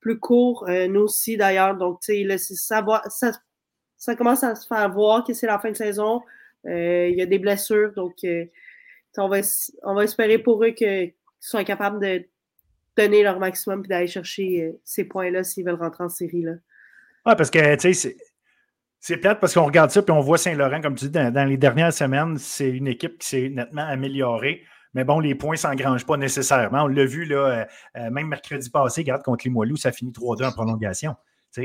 plus court. Euh, nous aussi, d'ailleurs. Donc, là, ça, ça, ça, commence à se faire voir que c'est la fin de saison. il y a des blessures. Donc, on, va, on va espérer pour eux qu'ils soient capables de donner leur maximum et d'aller chercher ces points-là s'ils veulent rentrer en série. Là. parce que, tu sais, c'est plate parce qu'on regarde ça puis on voit Saint-Laurent, comme tu dis, dans, les dernières semaines, c'est une équipe qui s'est nettement améliorée. Mais bon, les points ne s'engrangent pas nécessairement. On l'a vu là, euh, euh, même mercredi passé, regarde, contre les ça finit 3-2 en prolongation.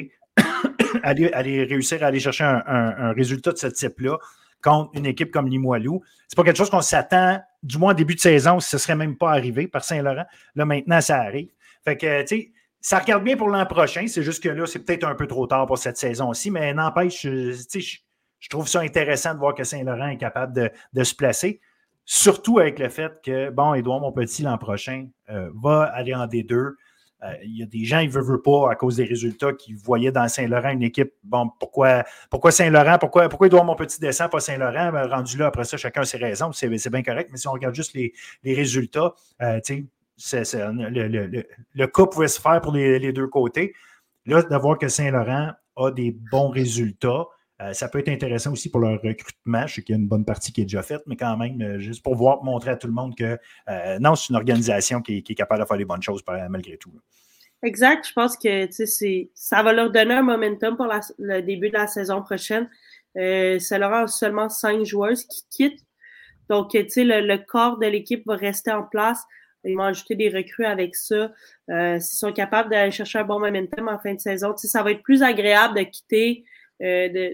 aller, aller, réussir à aller chercher un, résultat de ce type-là contre une équipe comme Limoilou. C'est pas quelque chose qu'on s'attend, du moins en début de saison, ce serait même pas arrivé par Saint-Laurent. Là, maintenant, ça arrive. Fait que, tu sais, ça regarde bien pour l'an prochain. C'est juste que là, c'est peut-être un peu trop tard pour cette saison aussi, mais n'empêche, je, je, trouve ça intéressant de voir que Saint-Laurent est capable de, se placer. Surtout avec le fait que, bon, Édouard petit l'an prochain, euh, va aller en D2. Euh, il y a des gens, ils ne veulent, pas à cause des résultats qu'ils voyaient dans Saint-Laurent une équipe. Bon, pourquoi, pourquoi Saint-Laurent, pourquoi, pourquoi Édouard petit descend, pas Saint-Laurent? Rendu là, après ça, chacun ses raisons, c'est bien correct. Mais si on regarde juste les, résultats, euh, tu sais, le, coup pouvait se faire pour les, deux côtés. Là, d'avoir que Saint-Laurent a des bons résultats, euh, ça peut être intéressant aussi pour leur recrutement. Je sais qu'il y a une bonne partie qui est déjà faite, mais quand même, euh, juste pour voir, montrer à tout le monde que euh, non, c'est une organisation qui, est capable de faire les bonnes choses malgré tout. Exact. Je pense que ça va leur donner un momentum pour le début de la saison prochaine. ça leur a seulement cinq joueuses qui quittent. Donc, le, le corps de l'équipe va rester en place. Ils vont ajouter des recrues avec ça. Euh, S'ils sont capables d'aller chercher un bon momentum en fin de saison, ça va être plus agréable de quitter euh,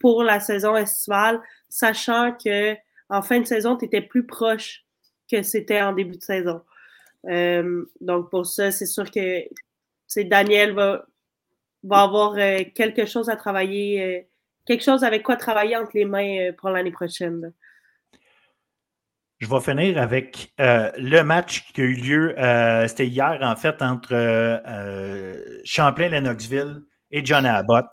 pour la saison estivale, sachant que en fin de saison, tu étais plus proche que c'était en début de saison. Euh, donc, pour ça, c'est sûr que Daniel va, va avoir quelque chose à travailler, quelque chose avec quoi travailler entre les mains pour l'année prochaine. Je vais finir avec euh, le match qui a eu lieu, euh, c'était hier en fait, entre euh, Champlain-Lennoxville et John Abbott.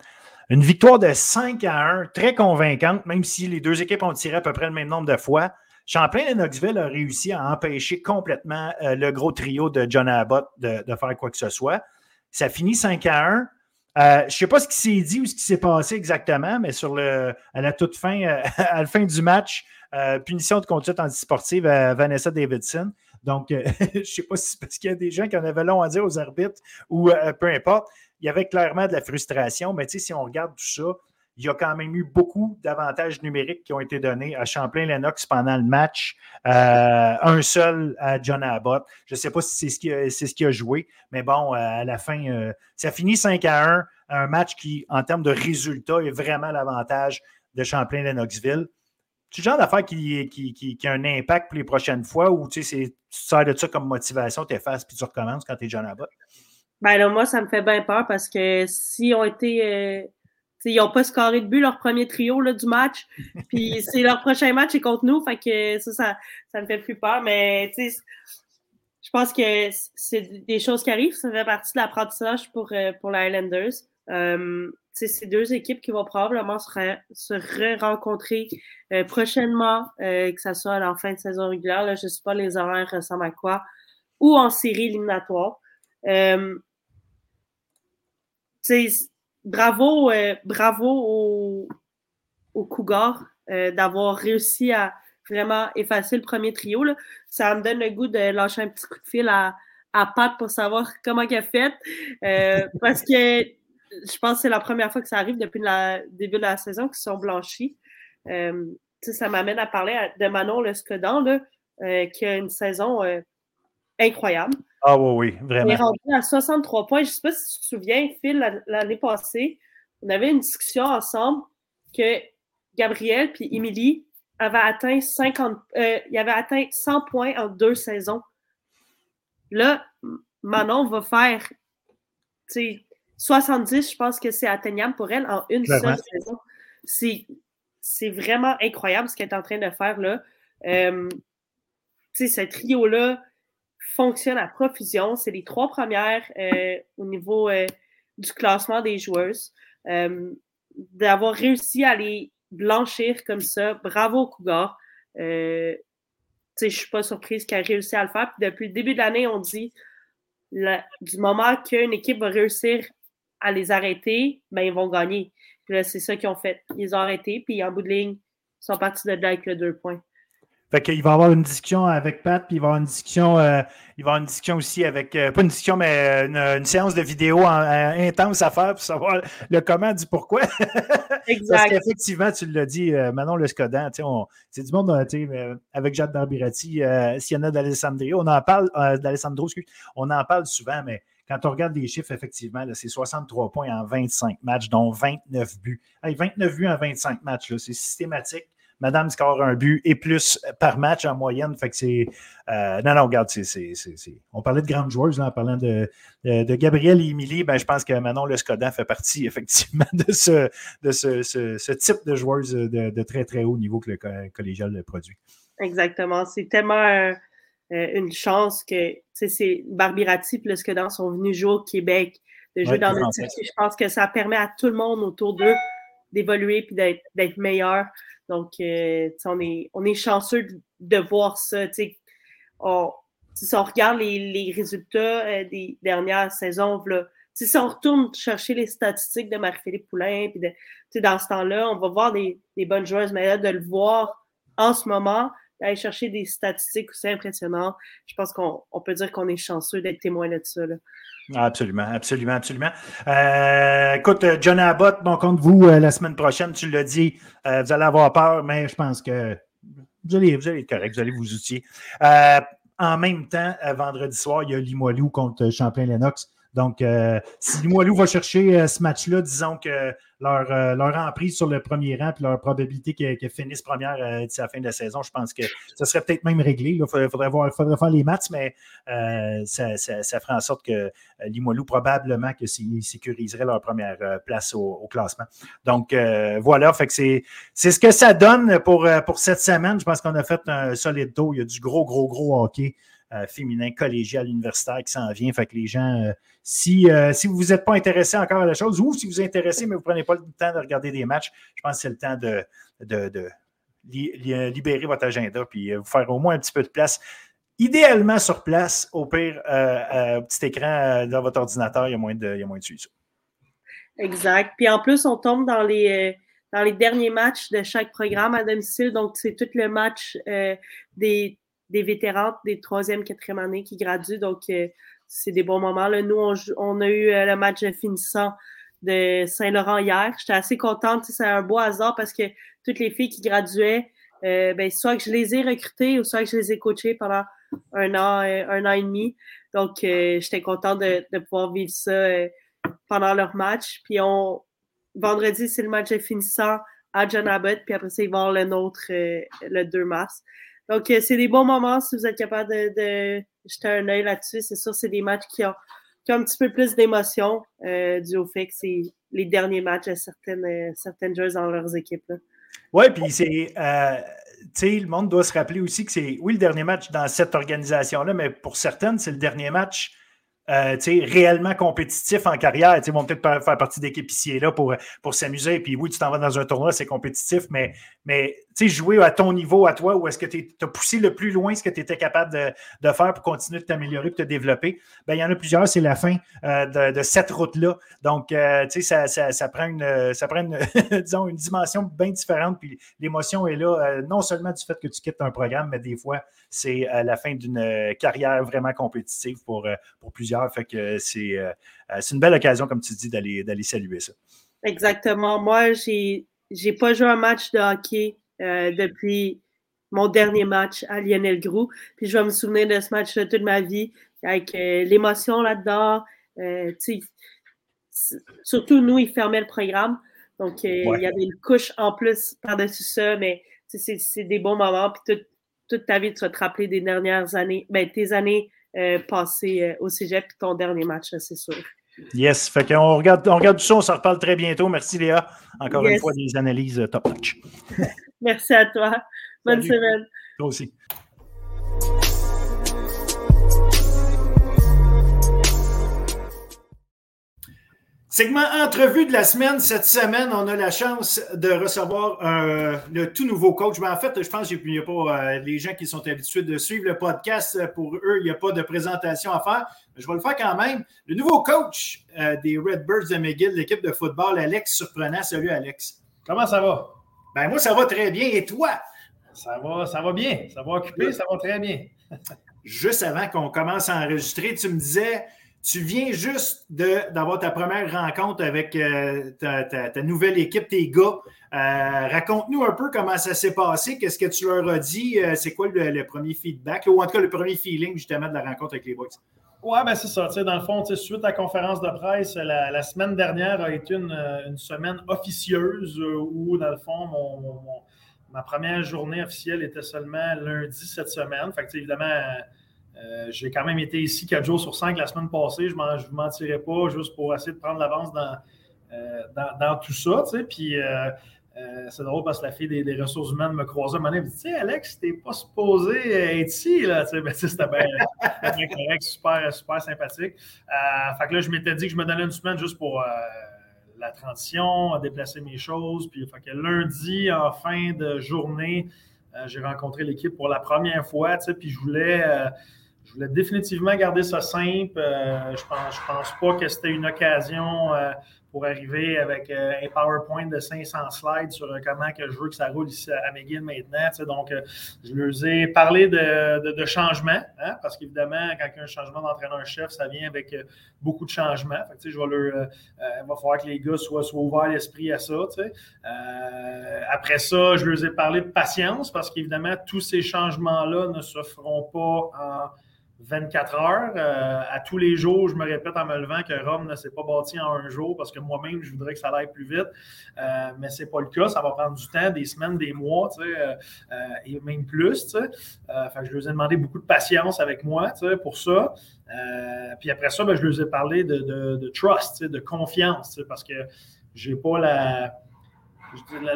Une victoire de 5 à 1, très convaincante, même si les deux équipes ont tiré à peu près le même nombre de fois. Champlain-Lennoxville a réussi à empêcher complètement le gros trio de John Abbott de, de, faire quoi que ce soit. Ça finit 5 à 1. Je ne sais pas ce qui s'est dit ou ce qui s'est passé exactement, mais sur le, à la toute fin, à la fin du match, euh, punition de conduite antisportive à Vanessa Davidson. Donc, euh, je ne sais pas si c'est parce qu'il y a des gens qui en avaient long à dire aux arbitres ou euh, peu importe. Il y avait clairement de la frustration, mais si on regarde tout ça, il y a quand même eu beaucoup d'avantages numériques qui ont été donnés à Champlain-Lennox pendant le match. un seul à John Abbott. Je ne sais pas si c'est ce qui a, joué, mais bon, à la fin, ça finit 5 à 1. Un match qui, en termes de résultats, est vraiment l'avantage de Champlain-Lennoxville. C'est le genre d'affaire qui, a un impact pour les prochaines fois ou tu sais, tu sers de ça comme motivation, tu effaces puis tu recommences quand tu es John Abbott? Ben là, moi, ça me fait bien peur parce que ont été. Euh, ils n'ont pas scoré de but leur premier trio là, du match. Puis c'est leur prochain match est contre nous. Fait que ça, ça, me fait plus peur. Mais je pense que c'est des choses qui arrivent. Ça fait partie de l'apprentissage pour, euh, pour les Highlanders. Euh, c'est deux équipes qui vont probablement se, se re-rencontrer euh, prochainement, euh, que ce soit à la fin de saison régulière. Là, je ne sais pas les horaires ressemblent à quoi, ou en série éliminatoire. Euh, bravo, bravo aux, aux Cougars d'avoir réussi à vraiment effacer le premier trio. Là. Ça me donne le goût de lâcher un petit coup de fil à, à Pat pour savoir comment elle a fait. Euh, parce que je pense que c'est la première fois que ça arrive depuis le début de la saison qu'ils sont blanchis. Euh, ça m'amène à parler de Manon Le Scodan, euh, qui a une saison incroyable. Ah oui, oui, vraiment. Il est rendu à 63 points. Je ne sais pas si tu te souviens, Phil, l'année passée, on avait une discussion ensemble que Gabriel puis Émilie avaient atteint 50, euh, atteint 100 points en deux saisons. Là, Manon va faire 70, je pense que c'est atteignable pour elle en une seule saison. C'est vraiment incroyable ce qu'elle est en train de faire là. Euh, ce trio-là fonctionne à profusion. C'est les trois premières euh, au niveau euh, du classement des joueuses. D'avoir réussi à les blanchir comme ça. Bravo Cougar. Euh, je ne suis pas surprise qu'elle ait réussi à le faire. depuis le début de l'année, on dit du moment qu'une équipe va réussir à les arrêter, ben, ils vont gagner. c'est ça qu'ils ont fait. Ils ont arrêté, puis en bout de ligne, ils sont partis de là avec le deux points. Fait qu'il va avoir une discussion avec Pat, puis il va avoir une discussion, euh, il va avoir une discussion aussi avec, euh, pas une discussion, mais une, séance de vidéo intense à faire pour savoir le comment du pourquoi. exact. Parce qu'effectivement, tu l'as dit, euh, Manon Le Scodan, c'est du monde, avec Jade Barbirati, Sienna d'Alessandro, on en parle, d'Alessandro, on en parle souvent, mais quand on regarde les chiffres, effectivement, c'est 63 points en 25 matchs, dont 29 buts. 29 buts en 25 matchs, c'est systématique. Madame score un but et plus par match en moyenne. Fait que c'est. Euh, non, non, regarde, c'est, on parlait de grandes joueuses en parlant de, de, Gabriel et Émilie. Ben, je pense que Manon Le Scodan fait partie effectivement de ce, de ce, type de joueuse de, très, très haut niveau que le collégial produit. Exactement. C'est tellement euh, une chance que c'est Barbirati et Le Scodan sont venus jouer au Québec, de jouer dans le titre. Je pense que ça permet à tout le monde autour d'eux d'évoluer et d'être meilleur. Donc, euh, on, est, on est chanceux de, voir ça. Si on regarde les, résultats euh, des dernières saisons, si on retourne chercher les statistiques de Marie-Philippe Poulain, puis dans ce temps-là, on va voir des, bonnes joueuses, mais là, de le voir en ce moment, d'aller chercher des statistiques aussi impressionnantes, je pense qu'on peut dire qu'on est chanceux d'être témoin de ça. Absolument, absolument, absolument. Euh, écoute, John Abbott, bon, compte vous la semaine prochaine, tu l'as dit, vous allez avoir peur, mais je pense que vous allez, vous allez être correct, vous allez vous outiller. en même temps, vendredi soir, il y a Limoilou contre Champlain-Lennox. Donc, euh, si Limoilou va chercher euh, ce match-là, disons que leur, euh, leur emprise sur le premier rang puis leur probabilité qu'elles finissent première d'ici la fin de la saison, je pense que ça serait peut-être même réglé. Il faudrait, voir, faudrait faire les matchs, mais ça, ça, ferait en sorte que Limoilou, probablement, que sécuriserait leur première place au, classement. Donc, voilà, fait que c'est, ce que ça donne pour, pour cette semaine. Je pense qu'on a fait un solide tour. Il y a du gros, gros, gros hockey. Euh, féminin collégial universitaire qui s'en vient. Fait que les gens, euh, si, euh, si vous n'êtes pas intéressé encore à la chose, ou si vous êtes intéressé, mais vous ne prenez pas le temps de regarder des matchs, je pense que c'est le temps de, de, libérer votre agenda puis vous faire au moins un petit peu de place. Idéalement sur place, au pire, petit écran dans votre ordinateur, il y a moins de, il y a de Exact. Puis en plus, on tombe dans les, dans les derniers matchs de chaque programme à domicile. Donc, c'est tout le match des des vétérans des troisième, quatrième année qui graduent. Donc, euh, c'est des bons moments. Là. Nous, on, a eu euh, le match finissant de Saint-Laurent hier. J'étais assez contente. C'est un beau hasard parce que toutes les filles qui graduaient, euh, ben, soit que je les ai recrutées ou soit que je les ai coachées pendant un an, un an et demi. Donc, j'étais contente de, pouvoir vivre ça pendant leur match. Puis, on, vendredi, c'est le match finissant à John Abbott. Puis après ça, ils vont le nôtre le 2 mars. Donc, c'est des bons moments si vous êtes capable de, jeter un œil là-dessus. C'est sûr, c'est des matchs qui ont, un petit peu plus d'émotion euh, dû au fait que c'est les derniers matchs de certaines, euh, certaines joueuses dans leurs équipes. Oui, puis c'est. Euh, le monde doit se rappeler aussi que c'est, oui, le dernier match dans cette organisation-là, mais pour certaines, c'est le dernier match euh, réellement compétitif en carrière. Ils vont peut-être faire partie d'équipe ici et là pour, pour s'amuser. Puis oui, tu t'en vas dans un tournoi, c'est compétitif, mais, mais jouer à ton niveau, à toi, ou est-ce que tu as poussé le plus loin ce que tu étais capable de, faire pour continuer de t'améliorer de te développer? Ben, il y en a plusieurs, c'est la fin euh, de, cette route-là. Donc, euh, ça, ça, prend, une, ça prend disons, une dimension bien différente. Puis l'émotion est là, euh, non seulement du fait que tu quittes un programme, mais des fois, c'est la fin d'une carrière vraiment compétitive pour, pour plusieurs. Fait que c'est une belle occasion, comme tu dis, d'aller saluer ça. Exactement. Moi, j'ai n'ai pas joué un match de hockey euh, depuis mon dernier match à Lionel Groux. Puis je vais me souvenir de ce match-là toute ma vie, avec euh, l'émotion là-dedans. Euh, surtout, nous, ils fermaient le programme. Donc, il y avait une couche en plus par-dessus ça, mais c'est des bons moments. Puis toute, ta vie, tu vas te rappeler des dernières années, ben, tes années passées au cégep, puis ton dernier match, c'est sûr. Yes, fait qu'on regarde, on regarde tout ça, on s'en reparle très bientôt. Merci Léa. Encore une fois, des analyses top notch. Merci à toi. Bonne semaine. Toi aussi. Segment entrevue de la semaine. Cette semaine, on a la chance de recevoir le tout nouveau coach. Mais en fait, je pense qu'il n'y a pas euh, les gens qui sont habitués de suivre le podcast. Pour eux, il n'y a pas de présentation à faire. Je vais le faire quand même. Le nouveau coach euh, des Redbirds de McGill, l'équipe de football, Alex Surprenant. Salut, Alex. Comment ça va? Ben moi, ça va très bien. Et toi? Ça va, ça va bien. Ça va occuper, ça va très bien. Juste avant qu'on commence à enregistrer, tu me disais tu viens juste d'avoir ta première rencontre avec euh, ta, nouvelle équipe, tes gars. Euh, raconte-nous un peu comment ça s'est passé, qu'est-ce que tu leur as dit, euh, c'est quoi le, premier feedback, ou en tout cas le premier feeling justement de la rencontre avec les boys? Oui, ben c'est ça. dans le fond, suite à la conférence de presse, la, semaine dernière a été une, semaine officieuse où, dans le fond, ma première journée officielle était seulement lundi cette semaine. Fait que, évidemment, euh, j'ai quand même été ici quatre jours sur cinq la semaine passée. Je ne vous mentirais pas juste pour essayer de prendre l'avance dans, euh, dans, tout ça. Puis euh, c'est drôle parce que la fille des, ressources humaines me croisait. Elle me dit Tu sais, Alex, t'es pas supposé être ici. Là. Ben, c'était bien, correct, super, super sympathique. fait que là, je m'étais dit que je me donnais une semaine juste pour la transition, déplacer mes choses. Puis fait que lundi, en fin de journée, j'ai rencontré l'équipe pour la première fois. Puis je voulais je voulais définitivement garder ça simple. Euh, je pense, je pense pas que c'était une occasion euh, pour arriver avec euh, un PowerPoint de 500 slides sur comment que je veux que ça roule ici à McGill maintenant. donc, je leur ai parlé de, changement, hein, parce qu'évidemment, quand il y a un changement d'entraîneur-chef, ça vient avec beaucoup de changements. il va falloir que les gars soient, soient ouverts l'esprit à ça. après ça, je leur ai parlé de patience, parce qu'évidemment, tous ces changements-là ne se feront pas en 24 heures. Euh, à tous les jours, je me répète en me levant que Rome ne s'est pas bâti en un jour parce que moi-même, je voudrais que ça aille plus vite. Euh, mais ce n'est pas le cas. Ça va prendre du temps, des semaines, des mois, euh, et même plus. je leur ai demandé beaucoup de patience avec moi pour ça. puis après ça, ben, je leur ai parlé de, de trust, de confiance, parce que je n'ai pas la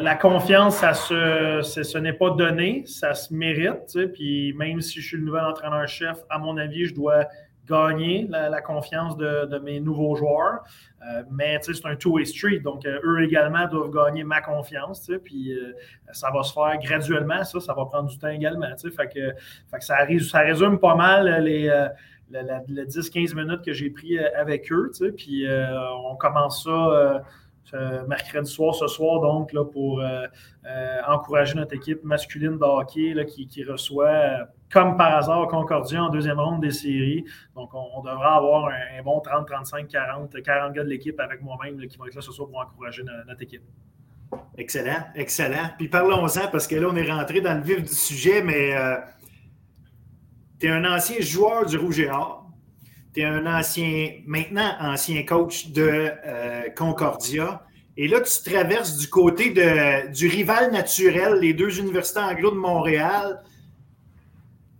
la confiance, ça se, ce n'est pas donné, ça se mérite. puis même si je suis le nouvel entraîneur-chef, à mon avis, je dois gagner la, confiance de, mes nouveaux joueurs. Euh, mais c'est un two-way street, donc euh, eux également doivent gagner ma confiance. Puis euh, ça va se faire graduellement, ça, ça va prendre du temps également. Fait que, ça, résume pas mal les. 10-15 minutes que j'ai pris avec eux. Puis on commence ça mercredi soir, ce soir, donc, là, pour euh, euh, encourager notre équipe masculine de hockey là, qui, reçoit, euh, comme par hasard, Concordia en deuxième ronde des séries. Donc, on, devra avoir un, bon 30, 35, 40, 40 gars de l'équipe avec moi-même qui vont être là ce soir pour encourager notre, équipe. Excellent, excellent. Puis parlons-en parce que là, on est rentré dans le vif du sujet, mais tu es un ancien joueur du Rouge et Or tu es un ancien, maintenant ancien coach de euh, Concordia. Et là, tu traverses du côté de, du rival naturel, les deux universités anglo de Montréal.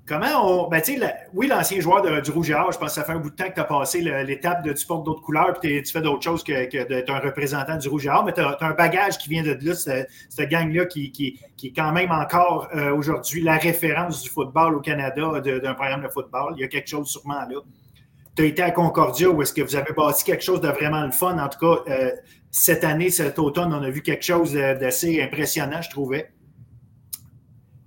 Comment on. Ben, sais, oui, l'ancien joueur du Rouge et Or, je pense que ça fait un bout de temps que tu as passé l'étape de tu portes d'autres couleurs et tu fais d'autres choses que, d'être un représentant du Rouge et Or, mais tu as, un bagage qui vient de là, cette, gang-là qui, qui, est quand même encore euh, aujourd'hui la référence du football au Canada, d'un programme de football. Il y a quelque chose sûrement là tu as été à Concordia où est-ce que vous avez bâti quelque chose de vraiment le fun? En tout cas, euh, cette année, cet automne, on a vu quelque chose d'assez impressionnant, je trouvais.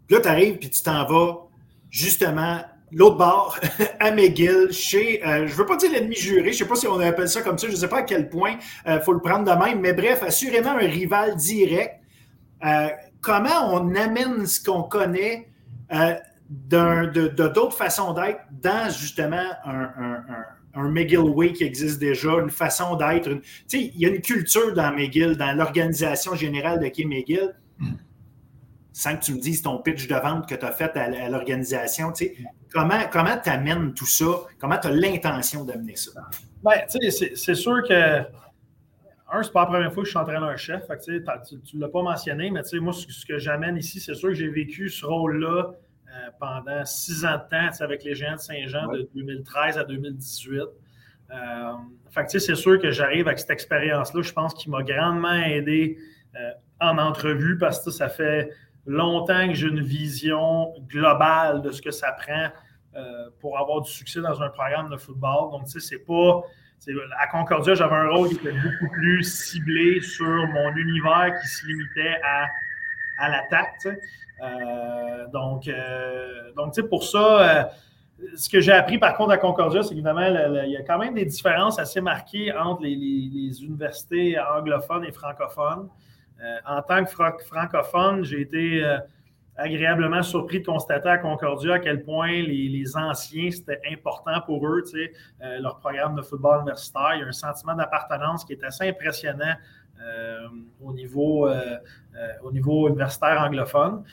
Puis là, tu arrives, puis tu t'en vas justement l'autre bord, à McGill, chez, euh, je ne veux pas dire l'ennemi juré, je ne sais pas si on appelle ça comme ça, je ne sais pas à quel point il faut le prendre de même, mais bref, assurément un rival direct. comment on amène ce qu'on connaît d'autres façons d'être dans justement un, un, McGill Way qui existe déjà, une façon d'être. Tu sais, il y a une culture dans McGill, dans l'organisation générale de Kim McGill. Sans que tu me dises ton pitch de vente que tu as fait à, l'organisation, tu sais, comment tu amènes tout ça? Comment tu as l'intention d'amener ça? Bien, tu sais, c'est sûr que un, c'est pas la première fois que je suis entraîneur-chef. Tu ne l'as pas mentionné, mais moi, ce que j'amène ici, c'est sûr que j'ai vécu ce rôle-là pendant six ans de temps avec les Géants de Saint-Jean de 2013 à 2018. Euh, fait c'est sûr que j'arrive avec cette expérience-là, je pense qu'il m'a grandement aidé euh, en entrevue parce que ça fait longtemps que j'ai une vision globale de ce que ça prend pour avoir du succès dans un programme de football. Donc, tu sais, c'est pas. À Concordia, j'avais un rôle qui était beaucoup plus ciblé sur mon univers qui se limitait à, à l'attaque. Euh, donc, euh, donc pour ça, euh, ce que j'ai appris par contre à Concordia, c'est qu'évidemment, il y a quand même des différences assez marquées entre les, universités anglophones et francophones. en tant que francophone, j'ai été agréablement surpris de constater à Concordia à quel point les, anciens, c'était important pour eux, leur programme de football universitaire. Il y a un sentiment d'appartenance qui est assez impressionnant au, niveau, euh, euh, au niveau universitaire anglophone.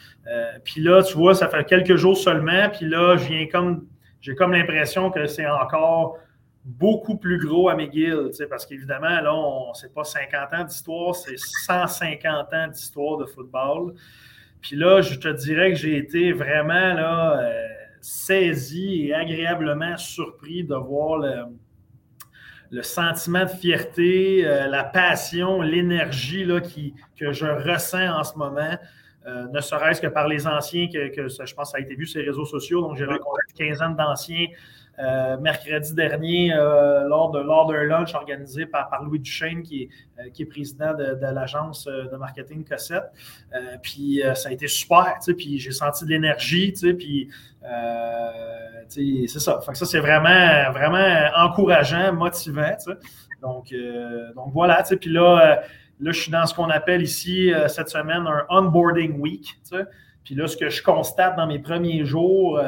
puis là, tu vois, ça fait quelques jours seulement, puis là, je viens comme, j'ai comme l'impression que c'est encore beaucoup plus gros à McGill, parce qu'évidemment, là, on c'est pas 50 ans d'histoire, c'est 150 ans d'histoire de football. Puis là, je te dirais que j'ai été vraiment là, saisi et agréablement surpris de voir le, le sentiment de fierté, euh, la passion, l'énergie qui, que je ressens en ce moment, euh, ne serait-ce que par les anciens, que, que, je pense que ça a été vu sur les réseaux sociaux. Donc, j'ai rencontré quinzaine d'anciens euh, mercredi dernier euh, lors d'un lors lunch organisé par, par Louis Duchesne, qui est, euh, qui est président de, de l'agence de marketing Cossette. puis ça a été super, puis j'ai senti de l'énergie, puis c'est ça. Fait que ça, c'est vraiment, vraiment encourageant, motivant. Donc, donc voilà, puis là, là, je suis dans ce qu'on appelle ici cette semaine un onboarding week. Puis là, ce que je constate dans mes premiers jours,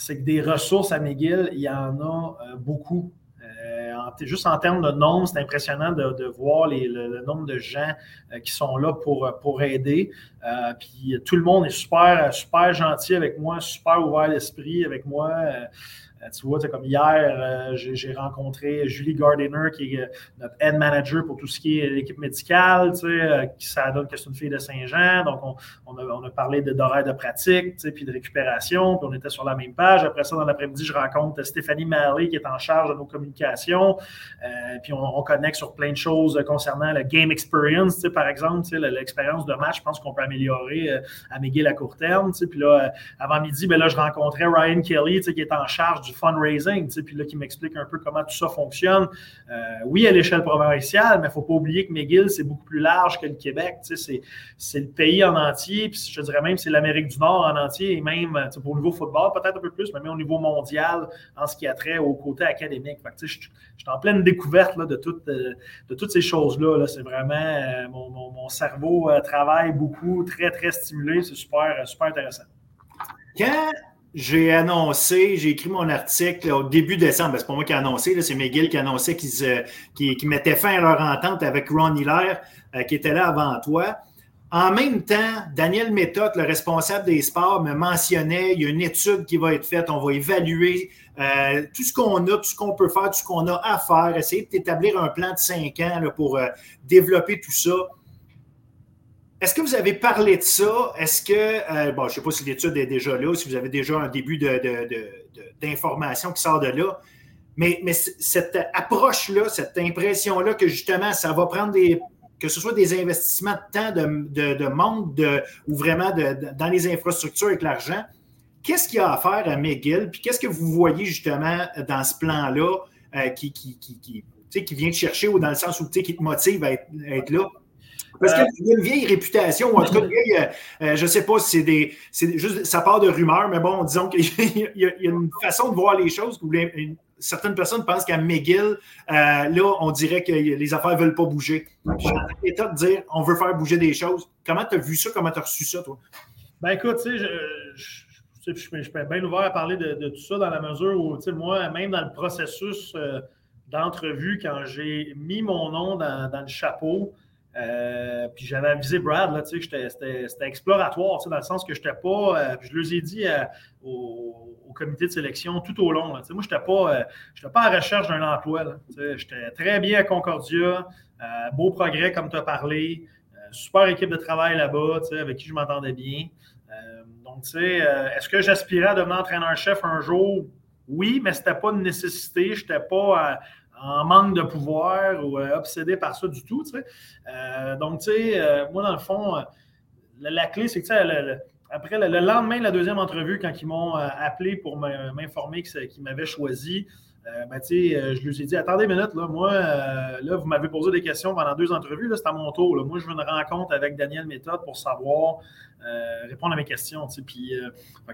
c'est que des ressources à McGill, il y en a euh, beaucoup. Euh, juste en termes de nombre, c'est impressionnant de, voir le, nombre de gens euh, qui sont là pour, pour aider. puis tout le monde est super, super gentil avec moi, super ouvert d'esprit avec moi. Euh, tu vois, comme hier, euh, j'ai rencontré Julie Gardiner, qui est euh, notre head manager pour tout ce qui est l'équipe médicale, tu sais, qui ça donne que c'est une fille de Saint-Jean. Donc, on, a, on a, parlé d'horaire de pratique, puis de récupération, puis on était sur la même page. Après ça, dans l'après-midi, je rencontre Stéphanie Malley, qui est en charge de nos communications. puis on, connecte sur plein de choses concernant le game experience, tu sais, par exemple, tu sais, l'expérience de match, je pense qu'on peut améliorer à McGill à court terme. Puis là, avant midi, ben là, je rencontrais Ryan Kelly, tu sais, qui est en charge du fundraising, puis là, qui m'explique un peu comment tout ça fonctionne. Euh, oui, à l'échelle provinciale, mais il ne faut pas oublier que McGill, c'est beaucoup plus large que le Québec. C'est le pays en entier, puis je dirais même c'est l'Amérique du Nord en entier, et même le niveau football, peut-être un peu plus, mais même au niveau mondial, en ce qui a trait au côté académique. je, suis en pleine découverte là, de, euh, de toutes ces choses-là. -là, c'est vraiment, euh, mon, mon, cerveau travaille beaucoup, très, très stimulé. C'est super, super intéressant. Quand j'ai annoncé, j'ai écrit mon article au début décembre. Ben, c'est pas moi qui ai annoncé, c'est McGill qui annonçait qu'ils qui, mettaient fin à leur entente avec Ron Hiller, euh, qui était là avant toi. En même temps, Daniel Méthode, le responsable des sports, me mentionnait il y a une étude qui va être faite, on va évaluer euh, tout ce qu'on a, tout ce qu'on peut faire, tout ce qu'on a à faire, essayer d'établir un plan de cinq ans pour euh, développer tout ça. Est-ce que vous avez parlé de ça? Est-ce que, euh, bon, je ne sais pas si l'étude est déjà là, si vous avez déjà un début d'information qui sort de là, mais, cette approche-là, cette impression-là que justement, ça va prendre des, que ce soit des investissements de temps, de, de, monde, de, ou vraiment dans les infrastructures avec l'argent, qu'est-ce qu'il y a à faire à McGill? Puis qu'est-ce que vous voyez justement dans ce plan-là euh, qui, qui, qui, qui, qui vient te chercher ou dans le sens où qui te motive à être là? Parce qu'il y a une vieille réputation, ou en tout cas, je ne sais pas si c'est des. C'est juste ça part de rumeurs, mais bon, disons qu'il y, a une façon de voir les choses certaines personnes pensent qu'à McGill, là, on dirait que les affaires ne veulent pas bouger. J'ai l'état de dire on veut faire bouger des choses. Comment tu as vu ça? Comment tu as reçu ça, toi? Ben écoute, tu sais, je je, suis bien ouvert à parler de, tout ça dans la mesure où, moi, même dans le processus euh, d'entrevue, quand j'ai mis mon nom dans, le chapeau, euh, puis j'avais avisé Brad, là, c'était exploratoire, dans le sens que je n'étais pas, euh, je leur ai dit au, comité de sélection tout au long. moi, je n'étais pas, pas à recherche d'un emploi. J'étais très bien à Concordia, beau progrès comme tu as parlé, super équipe de travail là-bas, avec qui je m'entendais bien. Donc, tu sais, euh, est-ce que j'aspirais à devenir entraîneur-chef un jour? Oui, mais ce n'était pas une nécessité. Je n'étais pas euh, en manque de pouvoir ou euh, obsédé par ça du tout. Sais. donc, tu sais, moi, dans le fond, la, clé, c'est que, sais, après, le, lendemain de la deuxième entrevue, quand ils m'ont appelé pour m'informer qu'ils m'avaient choisi, euh, ben, euh, je lui ai dit Attendez une minute, là, moi, euh, là, vous m'avez posé des questions pendant deux entrevues, c'est à mon tour. Moi, je veux une rencontre avec Daniel Méthode pour savoir répondre à mes questions. Puis,